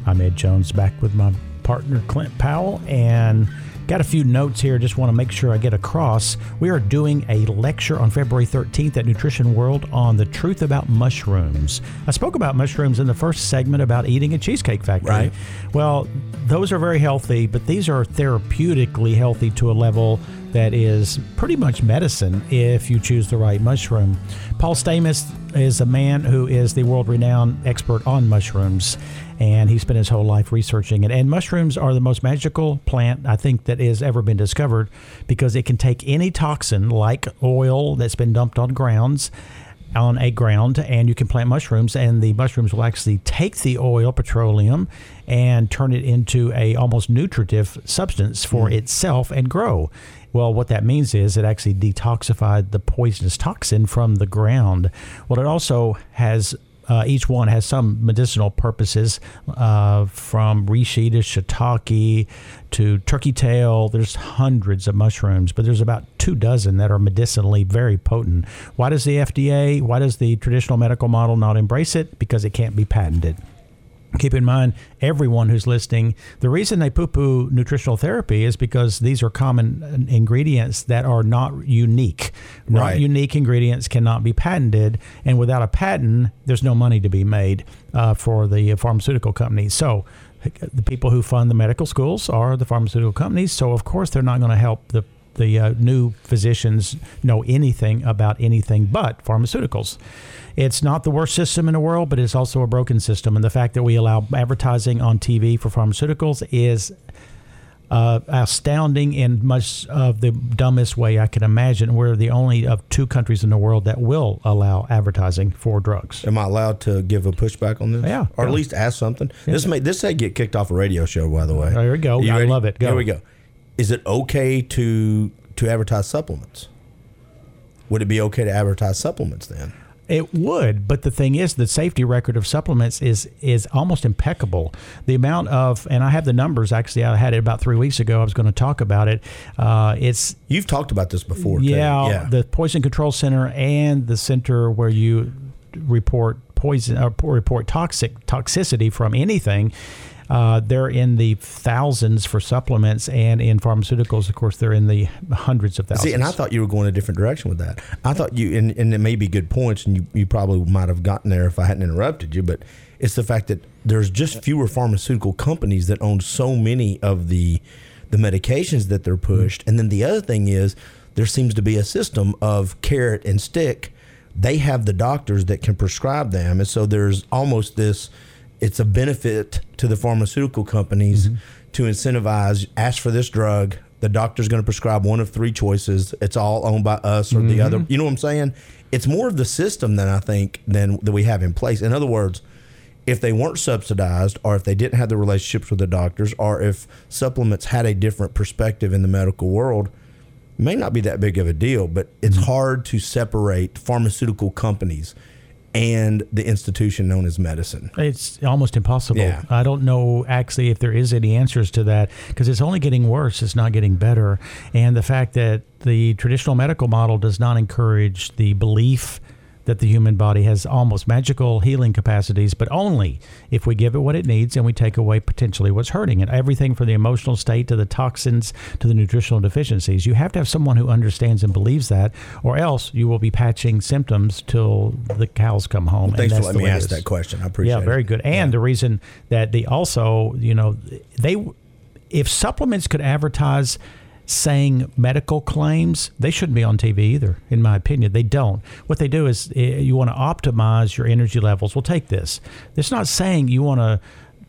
I'm Ed Jones back with my partner Clint Powell and Got a few notes here, just want to make sure I get across. We are doing a lecture on February 13th at Nutrition World on the truth about mushrooms. I spoke about mushrooms in the first segment about eating a cheesecake factory. Right. Well, those are very healthy, but these are therapeutically healthy to a level that is pretty much medicine if you choose the right mushroom. Paul Stamets is a man who is the world renowned expert on mushrooms and he spent his whole life researching it. And mushrooms are the most magical plant I think that has ever been discovered because it can take any toxin like oil that's been dumped on grounds on a ground and you can plant mushrooms and the mushrooms will actually take the oil petroleum and turn it into a almost nutritive substance for mm. itself and grow well what that means is it actually detoxified the poisonous toxin from the ground well it also has uh, each one has some medicinal purposes, uh, from reishi to shiitake to turkey tail. There's hundreds of mushrooms, but there's about two dozen that are medicinally very potent. Why does the FDA, why does the traditional medical model not embrace it? Because it can't be patented keep in mind everyone who's listening the reason they poo-poo nutritional therapy is because these are common ingredients that are not unique not right. unique ingredients cannot be patented and without a patent there's no money to be made uh, for the pharmaceutical companies so the people who fund the medical schools are the pharmaceutical companies so of course they're not going to help the the uh, new physicians know anything about anything but pharmaceuticals. It's not the worst system in the world, but it's also a broken system. And the fact that we allow advertising on TV for pharmaceuticals is uh, astounding in much of the dumbest way I can imagine. We're the only of two countries in the world that will allow advertising for drugs. Am I allowed to give a pushback on this? Yeah, or at least ask something. Yeah. This may this may get kicked off a radio show, by the way. There we go. I love it. Go. Here we go. Is it okay to to advertise supplements? Would it be okay to advertise supplements then? It would, but the thing is, the safety record of supplements is is almost impeccable. The amount of, and I have the numbers. Actually, I had it about three weeks ago. I was going to talk about it. Uh, it's you've talked about this before. Yeah, yeah, the Poison Control Center and the center where you report poison or uh, report toxic toxicity from anything uh, they're in the thousands for supplements, and in pharmaceuticals, of course, they're in the hundreds of thousands. See, and I thought you were going a different direction with that. I thought you, and, and it may be good points, and you, you probably might have gotten there if I hadn't interrupted you, but it's the fact that there's just fewer pharmaceutical companies that own so many of the the medications that they're pushed. And then the other thing is there seems to be a system of carrot and stick. They have the doctors that can prescribe them, and so there's almost this it's a benefit to the pharmaceutical companies mm-hmm. to incentivize ask for this drug the doctor's going to prescribe one of three choices it's all owned by us or mm-hmm. the other you know what i'm saying it's more of the system than i think than that we have in place in other words if they weren't subsidized or if they didn't have the relationships with the doctors or if supplements had a different perspective in the medical world may not be that big of a deal but it's mm-hmm. hard to separate pharmaceutical companies and the institution known as medicine. It's almost impossible. Yeah. I don't know actually if there is any answers to that because it's only getting worse. It's not getting better. And the fact that the traditional medical model does not encourage the belief that the human body has almost magical healing capacities, but only if we give it what it needs and we take away potentially what's hurting it. Everything from the emotional state to the toxins to the nutritional deficiencies. You have to have someone who understands and believes that, or else you will be patching symptoms till the cows come home. Well, thanks for letting me ask that question. I appreciate it. Yeah, very good. And yeah. the reason that they also, you know, they, if supplements could advertise saying medical claims, they shouldn't be on TV either, in my opinion. They don't. What they do is eh, you want to optimize your energy levels. We'll take this. It's not saying you want to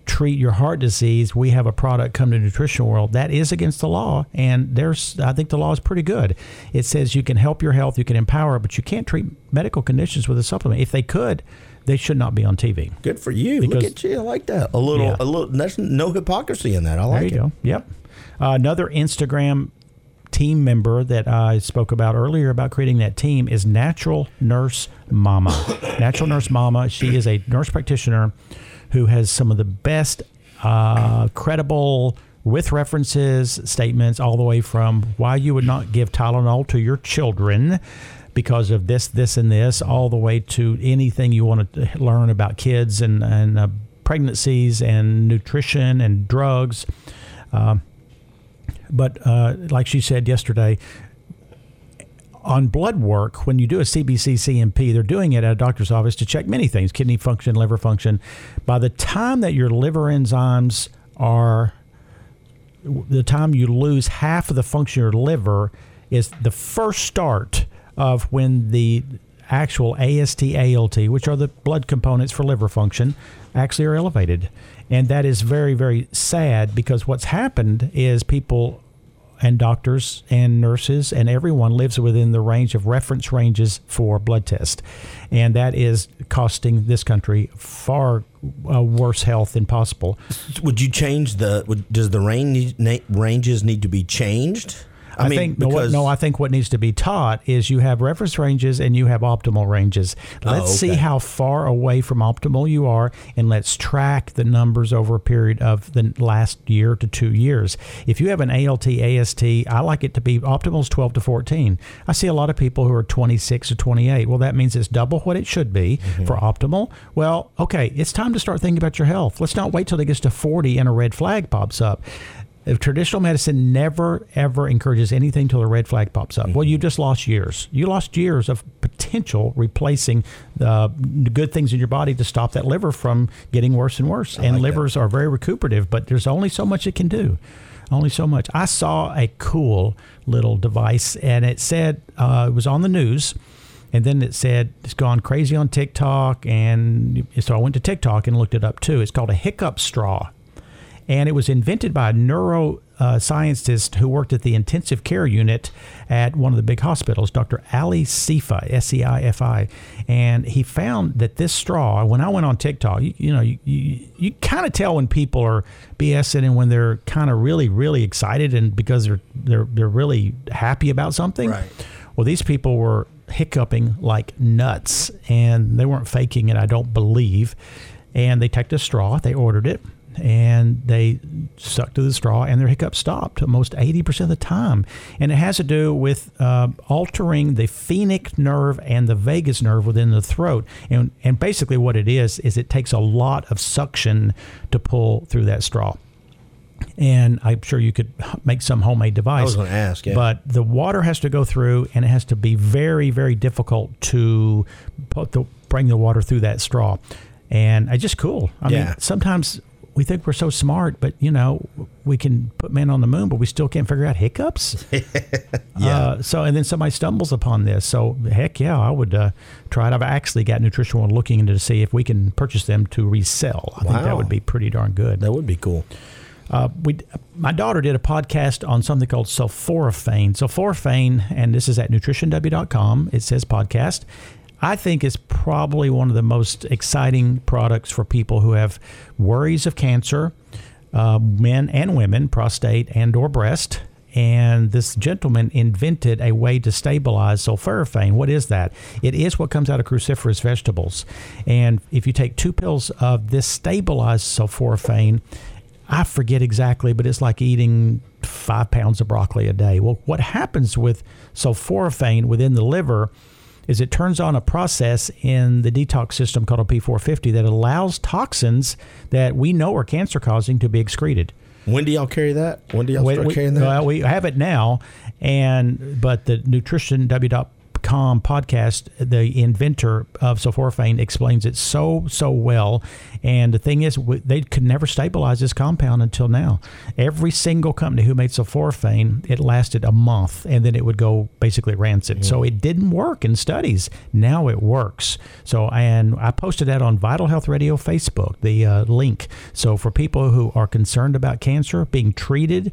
treat your heart disease. We have a product come to nutrition world that is against the law, and there's I think the law is pretty good. It says you can help your health, you can empower, but you can't treat medical conditions with a supplement. If they could, they should not be on TV. Good for you. Because, Look at you. I like that. A little, yeah. a little. There's no hypocrisy in that. I like there you it. Go. Yep. Uh, another Instagram team member that I spoke about earlier about creating that team is Natural Nurse Mama. Natural Nurse Mama, she is a nurse practitioner who has some of the best uh, credible with references statements all the way from why you would not give Tylenol to your children because of this, this, and this, all the way to anything you want to learn about kids and, and uh, pregnancies and nutrition and drugs. Uh, but uh, like she said yesterday, on blood work, when you do a CBC CMP, they're doing it at a doctor's office to check many things kidney function, liver function. By the time that your liver enzymes are, the time you lose half of the function of your liver is the first start of when the actual AST, ALT, which are the blood components for liver function, actually are elevated. And that is very, very sad because what's happened is people and doctors and nurses and everyone lives within the range of reference ranges for blood tests. and that is costing this country far uh, worse health than possible. Would you change the? Would, does the range ranges need to be changed? I, I mean, think because, no, no. I think what needs to be taught is you have reference ranges and you have optimal ranges. Let's oh, okay. see how far away from optimal you are, and let's track the numbers over a period of the last year to two years. If you have an ALT, AST, I like it to be optimal is 12 to 14. I see a lot of people who are 26 to 28. Well, that means it's double what it should be mm-hmm. for optimal. Well, okay, it's time to start thinking about your health. Let's not wait till it gets to 40 and a red flag pops up. If traditional medicine never ever encourages anything till a red flag pops up. Mm-hmm. Well, you just lost years. You lost years of potential replacing the good things in your body to stop that liver from getting worse and worse. I and like livers that. are very recuperative, but there's only so much it can do. Only so much. I saw a cool little device, and it said uh, it was on the news and then it said it's gone crazy on TikTok, and so I went to TikTok and looked it up too. It's called a hiccup straw and it was invented by a neuroscientist uh, who worked at the intensive care unit at one of the big hospitals, Dr. Ali Seifi, S E I F I. And he found that this straw, when I went on TikTok, you, you know, you, you, you kind of tell when people are BSing and when they're kind of really, really excited and because they're, they're, they're really happy about something. Right. Well, these people were hiccuping like nuts and they weren't faking it, I don't believe. And they took a straw, they ordered it and they sucked to the straw and their hiccup stopped almost 80% of the time. And it has to do with uh, altering the phrenic nerve and the vagus nerve within the throat. And, and basically, what it is, is it takes a lot of suction to pull through that straw. And I'm sure you could make some homemade device. I was going to ask, yeah. But the water has to go through, and it has to be very, very difficult to put the, bring the water through that straw and it's just cool. I yeah. mean, sometimes we think we're so smart, but you know, we can put men on the moon, but we still can't figure out hiccups. yeah. Uh, so, and then somebody stumbles upon this. So, heck yeah, I would uh, try it. I've actually got Nutrition World looking into to see if we can purchase them to resell. I wow. think that would be pretty darn good. That would be cool. Uh, we, my daughter did a podcast on something called sulforaphane. Sulforaphane, and this is at nutritionw.com. It says podcast. I think is probably one of the most exciting products for people who have worries of cancer, uh, men and women, prostate and or breast. And this gentleman invented a way to stabilize sulforaphane. What is that? It is what comes out of cruciferous vegetables. And if you take two pills of this stabilized sulforaphane, I forget exactly, but it's like eating five pounds of broccoli a day. Well, what happens with sulforaphane within the liver? Is it turns on a process in the detox system called a P450 that allows toxins that we know are cancer causing to be excreted. When do y'all carry that? When do y'all start we, carrying that? Well, we have it now, and but the nutrition w Com podcast, the inventor of sulforaphane explains it so so well. And the thing is, they could never stabilize this compound until now. Every single company who made sulforaphane, it lasted a month, and then it would go basically rancid. Mm-hmm. So it didn't work in studies. Now it works. So and I posted that on Vital Health Radio Facebook, the uh, link. So for people who are concerned about cancer, being treated,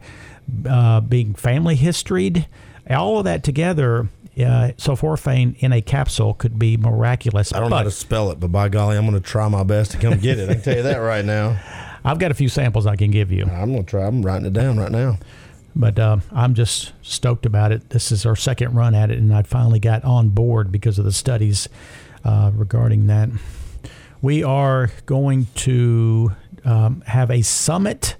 uh, being family historied, all of that together uh, sulforaphane in a capsule could be miraculous. I don't know how to spell it, but by golly, I'm going to try my best to come get it. I can tell you that right now. I've got a few samples I can give you. I'm going to try. I'm writing it down right now. But uh, I'm just stoked about it. This is our second run at it, and I finally got on board because of the studies uh, regarding that. We are going to um, have a summit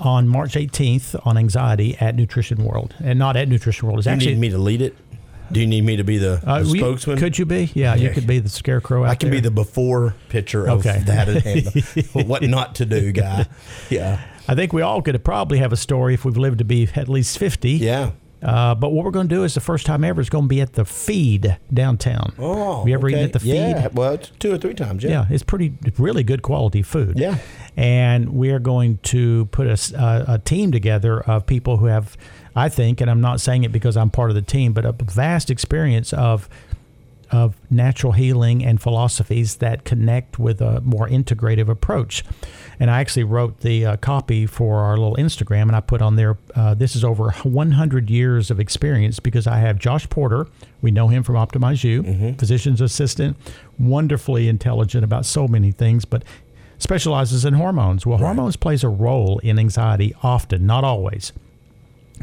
on March 18th on anxiety at Nutrition World, and not at Nutrition World. It's you actually need me to lead it. Do you need me to be the, uh, the spokesman? could you be? Yeah, yeah, you could be the scarecrow. I can there. be the before picture of okay. that and what not to do guy. Yeah, I think we all could probably have a story if we've lived to be at least fifty. Yeah. Uh, but what we're going to do is the first time ever is going to be at the Feed downtown. Oh, you ever okay. eaten at the Feed? Yeah, well, two or three times. Yeah, yeah, it's pretty, really good quality food. Yeah, and we are going to put a, a, a team together of people who have, I think, and I'm not saying it because I'm part of the team, but a vast experience of of natural healing and philosophies that connect with a more integrative approach. And I actually wrote the uh, copy for our little Instagram, and I put on there uh, this is over 100 years of experience because I have Josh Porter. We know him from Optimize U, mm-hmm. physician's assistant, wonderfully intelligent about so many things, but specializes in hormones. Well, right. hormones plays a role in anxiety often, not always.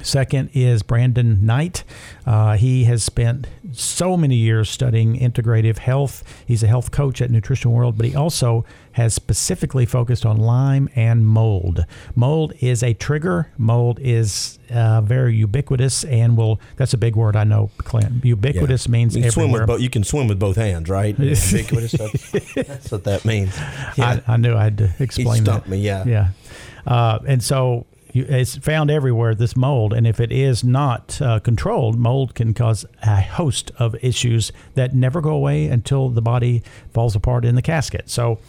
Second is Brandon Knight. Uh, he has spent so many years studying integrative health. He's a health coach at Nutrition World, but he also has specifically focused on Lyme and mold. Mold is a trigger. Mold is uh, very ubiquitous and will. That's a big word I know, Clint. Ubiquitous yeah. means you everywhere. Swim with bo- you can swim with both hands, right? ubiquitous. That's, that's, what that means. Yeah. I, I, knew I had to explain he stumped that. me. Yeah. Yeah. Uh, and so it's found everywhere, this mold. And if it is not uh, controlled, mold can cause a host of issues that never go away until the body falls apart in the casket. So,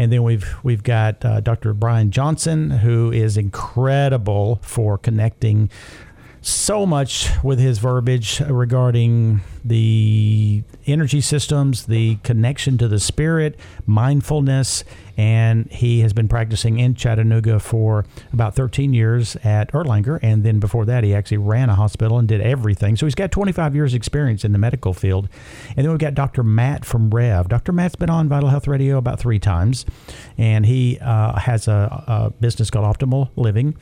and then we've we've got uh, Dr. Brian Johnson, who is incredible for connecting so much with his verbiage regarding the energy systems, the connection to the spirit, mindfulness, and he has been practicing in Chattanooga for about 13 years at Erlanger, and then before that, he actually ran a hospital and did everything. So he's got 25 years experience in the medical field. And then we've got Dr. Matt from Rev. Dr. Matt's been on Vital Health Radio about three times, and he uh, has a, a business called Optimal Living,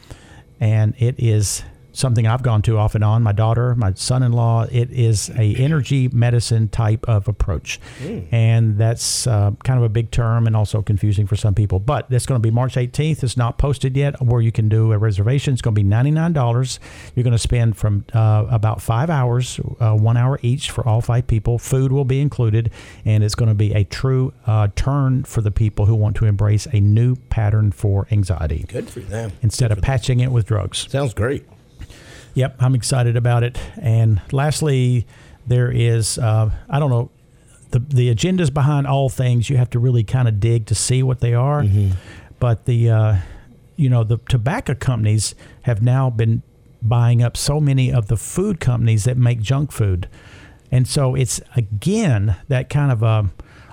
and it is something I've gone to off and on. My daughter, my son-in-law. It is a energy medicine type of approach, mm. and that's uh, kind of a big term and also confusing for some people. But that's going to be March 18th. It's not posted yet where you can do a reservation. It's going to be $99. You're going to spend from uh, about five hours, uh, one hour each for all five people. Food will be included, and it's going to be a true uh, turn for the people who want to embrace a new pattern for anxiety. Good for them. Instead Good of patching them. it with drugs. Sounds great. Yep, I'm excited about it. And lastly, there is uh, I don't know the the agendas behind all things. You have to really kind of dig to see what they are. Mm-hmm. But the uh, you know the tobacco companies have now been buying up so many of the food companies that make junk food, and so it's again that kind of a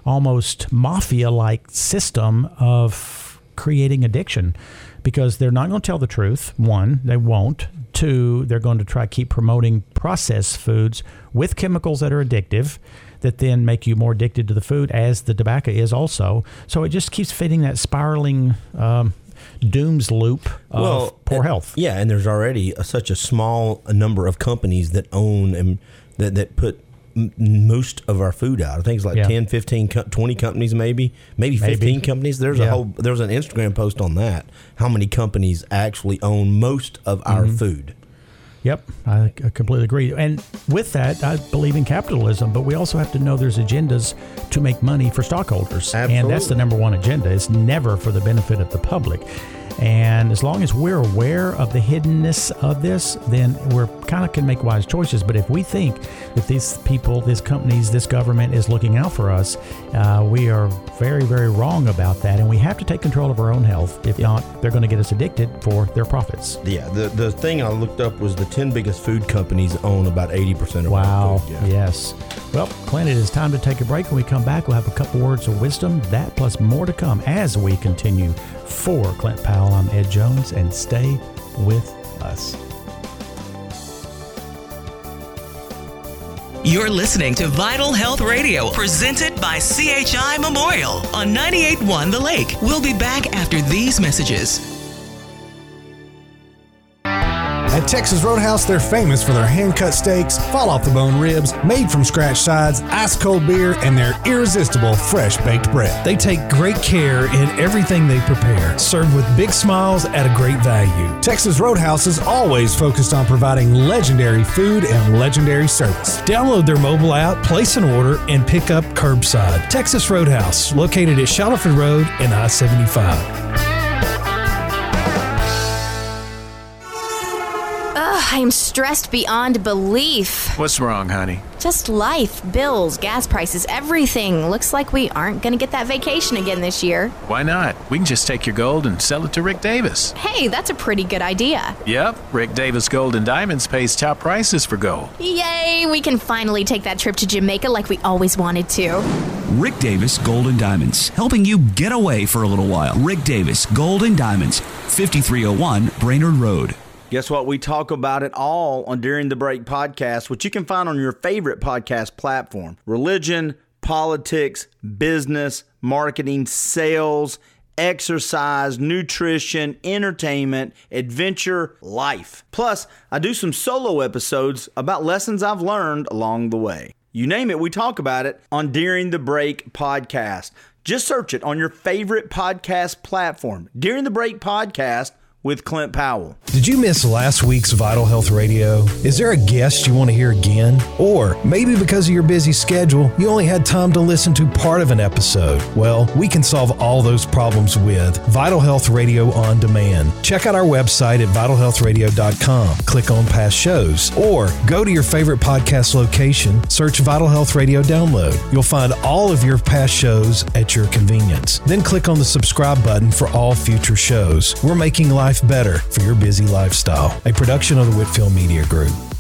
almost mafia like system of creating addiction because they're not going to tell the truth. One, they won't. Two, they're going to try to keep promoting processed foods with chemicals that are addictive that then make you more addicted to the food, as the tobacco is also. So it just keeps fitting that spiraling um, dooms loop of well, poor and, health. Yeah, and there's already a, such a small number of companies that own and that, that put most of our food out. I think it's like yeah. 10, 15, 20 companies maybe, maybe 15 maybe. companies. There's yeah. a whole there's an Instagram post on that. How many companies actually own most of our mm-hmm. food? Yep, I completely agree. And with that, I believe in capitalism, but we also have to know there's agendas to make money for stockholders. Absolutely. And that's the number one agenda. It's never for the benefit of the public. And as long as we're aware of the hiddenness of this, then we're kind of can make wise choices. But if we think that these people, these companies, this government is looking out for us, uh, we are very, very wrong about that. And we have to take control of our own health. If not, they're going to get us addicted for their profits. Yeah. The, the thing I looked up was the 10 biggest food companies own about 80% of wow. food. Yeah. Yes. Well, Clint, it is time to take a break. When we come back, we'll have a couple words of wisdom, that plus more to come as we continue for Clint Powell, I'm Ed Jones, and stay with us. You're listening to Vital Health Radio, presented by CHI Memorial on 98.1 The Lake. We'll be back after these messages. Texas Roadhouse, they're famous for their hand cut steaks, fall off the bone ribs, made from scratch sides, ice cold beer, and their irresistible fresh baked bread. They take great care in everything they prepare, served with big smiles at a great value. Texas Roadhouse is always focused on providing legendary food and legendary service. Download their mobile app, place an order, and pick up curbside. Texas Roadhouse, located at Shallowford Road and I 75. I am stressed beyond belief. What's wrong, honey? Just life, bills, gas prices, everything. Looks like we aren't going to get that vacation again this year. Why not? We can just take your gold and sell it to Rick Davis. Hey, that's a pretty good idea. Yep, Rick Davis Gold and Diamonds pays top prices for gold. Yay, we can finally take that trip to Jamaica like we always wanted to. Rick Davis Gold and Diamonds, helping you get away for a little while. Rick Davis Gold and Diamonds, 5301 Brainerd Road. Guess what? We talk about it all on During the Break podcast, which you can find on your favorite podcast platform religion, politics, business, marketing, sales, exercise, nutrition, entertainment, adventure, life. Plus, I do some solo episodes about lessons I've learned along the way. You name it, we talk about it on During the Break podcast. Just search it on your favorite podcast platform. During the Break podcast with Clint Powell. Did you miss last week's Vital Health Radio? Is there a guest you want to hear again? Or maybe because of your busy schedule, you only had time to listen to part of an episode? Well, we can solve all those problems with Vital Health Radio on Demand. Check out our website at vitalhealthradio.com, click on past shows, or go to your favorite podcast location, search Vital Health Radio Download. You'll find all of your past shows at your convenience. Then click on the subscribe button for all future shows. We're making life life better for your busy lifestyle. A production of the Whitfield Media Group.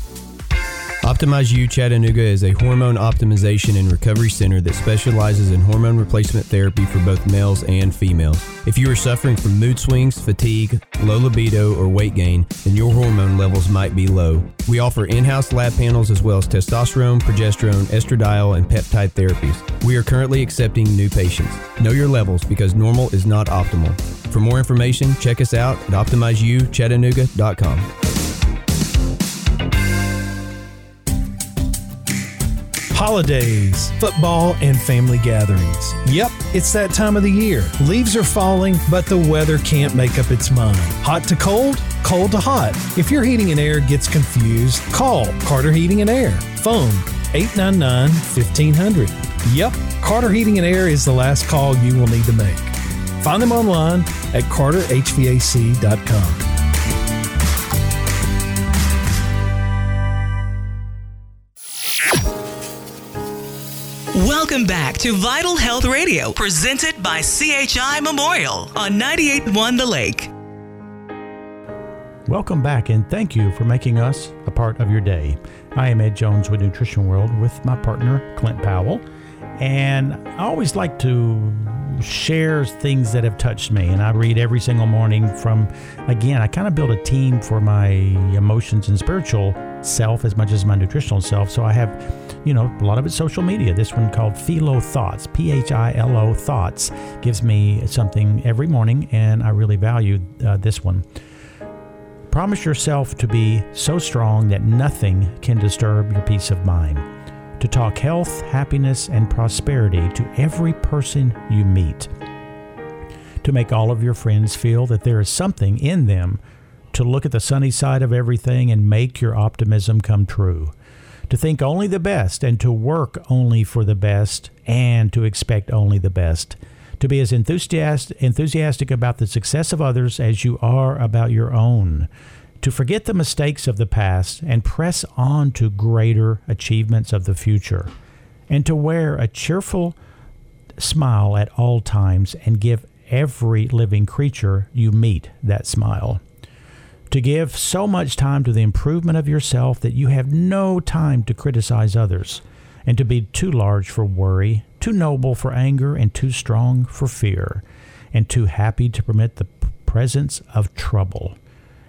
Optimize U Chattanooga is a hormone optimization and recovery center that specializes in hormone replacement therapy for both males and females. If you are suffering from mood swings, fatigue, low libido, or weight gain, then your hormone levels might be low. We offer in house lab panels as well as testosterone, progesterone, estradiol, and peptide therapies. We are currently accepting new patients. Know your levels because normal is not optimal. For more information, check us out at optimizeyouchattanooga.com. Holidays, football, and family gatherings. Yep, it's that time of the year. Leaves are falling, but the weather can't make up its mind. Hot to cold, cold to hot. If your heating and air gets confused, call Carter Heating and Air. Phone 899 1500. Yep, Carter Heating and Air is the last call you will need to make. Find them online at carterhvac.com. Welcome back to Vital Health Radio, presented by CHI Memorial on 98.1 The Lake. Welcome back, and thank you for making us a part of your day. I am Ed Jones with Nutrition World with my partner, Clint Powell. And I always like to share things that have touched me. And I read every single morning from, again, I kind of build a team for my emotions and spiritual self as much as my nutritional self. So I have you know, a lot of it's social media. This one called Philo Thoughts, P H I L O Thoughts, gives me something every morning, and I really value uh, this one. Promise yourself to be so strong that nothing can disturb your peace of mind. To talk health, happiness, and prosperity to every person you meet. To make all of your friends feel that there is something in them to look at the sunny side of everything and make your optimism come true to think only the best and to work only for the best and to expect only the best. To be as enthusiastic, enthusiastic about the success of others as you are about your own. To forget the mistakes of the past and press on to greater achievements of the future. And to wear a cheerful smile at all times and give every living creature you meet that smile to give so much time to the improvement of yourself that you have no time to criticize others, and to be too large for worry, too noble for anger, and too strong for fear, and too happy to permit the presence of trouble,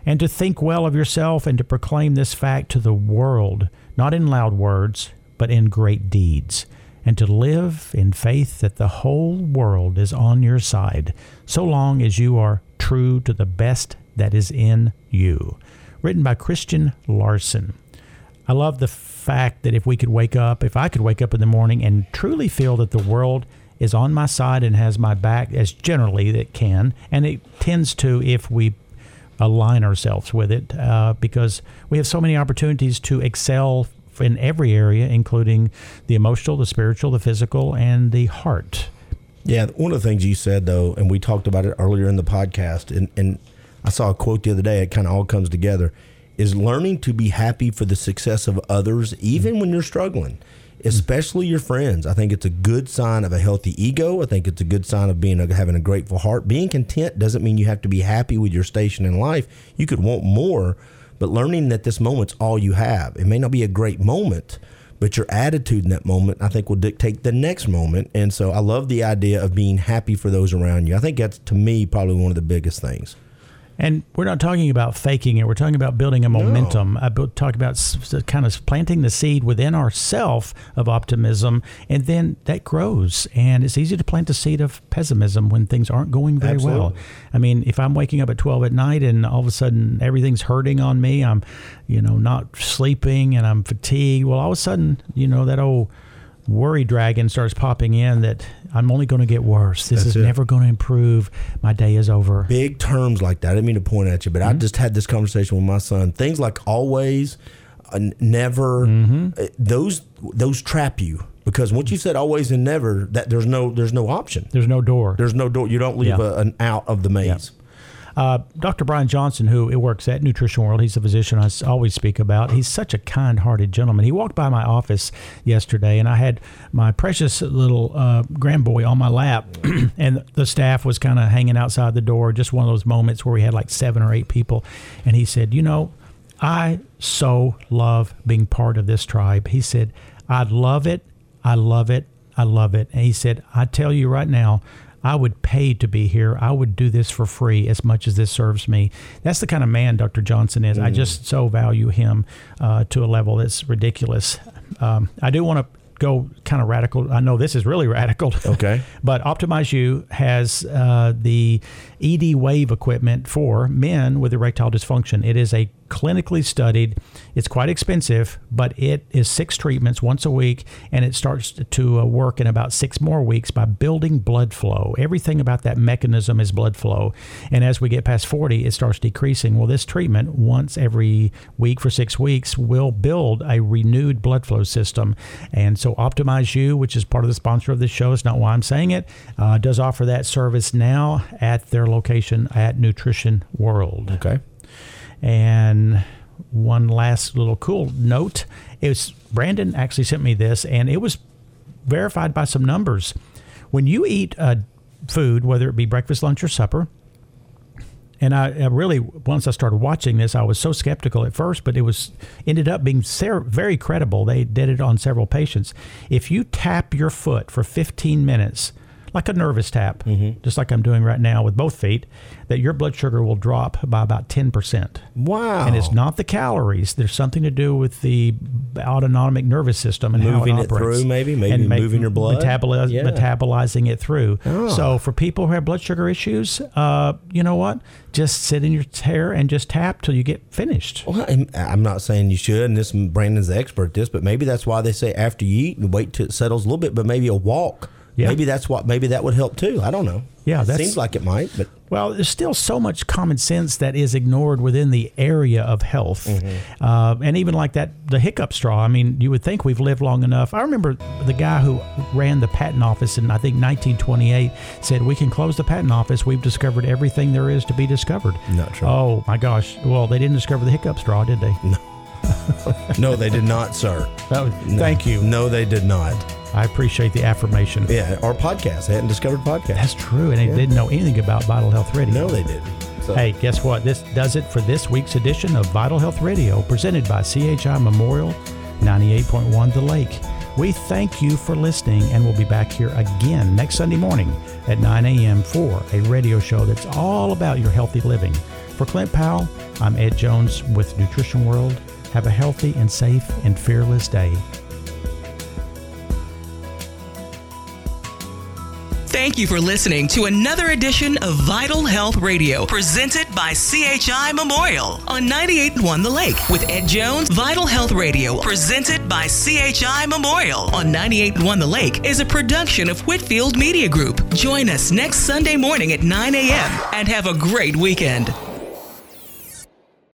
and to think well of yourself and to proclaim this fact to the world, not in loud words, but in great deeds and to live in faith that the whole world is on your side, so long as you are true to the best that is in you. Written by Christian Larson. I love the fact that if we could wake up, if I could wake up in the morning and truly feel that the world is on my side and has my back, as generally it can, and it tends to if we align ourselves with it, uh, because we have so many opportunities to excel in every area, including the emotional, the spiritual, the physical, and the heart. Yeah, one of the things you said though, and we talked about it earlier in the podcast, and, and I saw a quote the other day. It kind of all comes together. is learning to be happy for the success of others, even when you're struggling, hmm. especially your friends. I think it's a good sign of a healthy ego. I think it's a good sign of being a, having a grateful heart. Being content doesn't mean you have to be happy with your station in life. You could want more, but learning that this moment's all you have. It may not be a great moment, but your attitude in that moment, I think, will dictate the next moment. And so I love the idea of being happy for those around you. I think that's, to me, probably one of the biggest things. And we're not talking about faking it. We're talking about building a momentum. No. I talk about kind of planting the seed within ourself of optimism, and then that grows. And it's easy to plant the seed of pessimism when things aren't going very Absolutely. well. I mean, if I'm waking up at 12 at night and all of a sudden everything's hurting on me, I'm, you know, not sleeping and I'm fatigued. Well, all of a sudden, you know, that old worry dragon starts popping in that I'm only going to get worse. This That's is it. never going to improve. My day is over. Big terms like that. I didn't mean to point at you, but mm-hmm. I just had this conversation with my son. Things like always, uh, never, mm-hmm. uh, those those trap you because once you said always and never, that there's no there's no option. There's no door. There's no door. You don't leave yeah. a, an out of the maze. Yeah. Uh, Dr. Brian Johnson, who works at Nutrition World, he's a physician I always speak about. He's such a kind hearted gentleman. He walked by my office yesterday, and I had my precious little uh, grandboy on my lap, and the staff was kind of hanging outside the door. Just one of those moments where we had like seven or eight people. And he said, You know, I so love being part of this tribe. He said, I love it. I love it. I love it. And he said, I tell you right now, I would pay to be here. I would do this for free as much as this serves me. That's the kind of man Dr. Johnson is. Mm. I just so value him uh, to a level that's ridiculous. Um, I do want to go kind of radical. I know this is really radical. Okay. but Optimize U has uh, the ED Wave equipment for men with erectile dysfunction. It is a clinically studied. It's quite expensive, but it is six treatments once a week, and it starts to uh, work in about six more weeks by building blood flow. Everything about that mechanism is blood flow. And as we get past 40, it starts decreasing. Well, this treatment, once every week for six weeks, will build a renewed blood flow system. And so, Optimize U, which is part of the sponsor of this show, it's not why I'm saying it, uh, does offer that service now at their location at Nutrition World. Okay. And one last little cool note is Brandon actually sent me this, and it was verified by some numbers. When you eat uh, food, whether it be breakfast, lunch, or supper, and I, I, really once I started watching this, I was so skeptical at first, but it was ended up being ser- very credible. They did it on several patients. If you tap your foot for 15 minutes like a nervous tap, mm-hmm. just like I'm doing right now with both feet, that your blood sugar will drop by about 10%. Wow. And it's not the calories. There's something to do with the autonomic nervous system and moving how it, it through, maybe, maybe and moving your blood, metaboliz- yeah. metabolizing it through. Oh. So for people who have blood sugar issues, uh, you know what? Just sit in your chair and just tap till you get finished. Well, I'm not saying you should, and this Brandon's the expert at this, but maybe that's why they say after you eat, and wait till it settles a little bit, but maybe a walk yeah. Maybe that's what. Maybe that would help too. I don't know. Yeah, that seems like it might. But well, there's still so much common sense that is ignored within the area of health, mm-hmm. uh, and even like that the hiccup straw. I mean, you would think we've lived long enough. I remember the guy who ran the patent office in I think 1928 said we can close the patent office. We've discovered everything there is to be discovered. Not true. Oh my gosh! Well, they didn't discover the hiccup straw, did they? No. no, they did not, sir. no, thank you. No, they did not. I appreciate the affirmation. Yeah, our podcast. They hadn't discovered podcast. That's true. And they didn't know anything about Vital Health Radio. No, they didn't. So. Hey, guess what? This does it for this week's edition of Vital Health Radio, presented by CHI Memorial 98.1 The Lake. We thank you for listening, and we'll be back here again next Sunday morning at 9 a.m. for a radio show that's all about your healthy living. For Clint Powell, I'm Ed Jones with Nutrition World. Have a healthy and safe and fearless day. Thank you for listening to another edition of Vital Health Radio, presented by CHI Memorial on 98.1 The Lake with Ed Jones. Vital Health Radio, presented by CHI Memorial on 98.1 The Lake, is a production of Whitfield Media Group. Join us next Sunday morning at 9 a.m. and have a great weekend.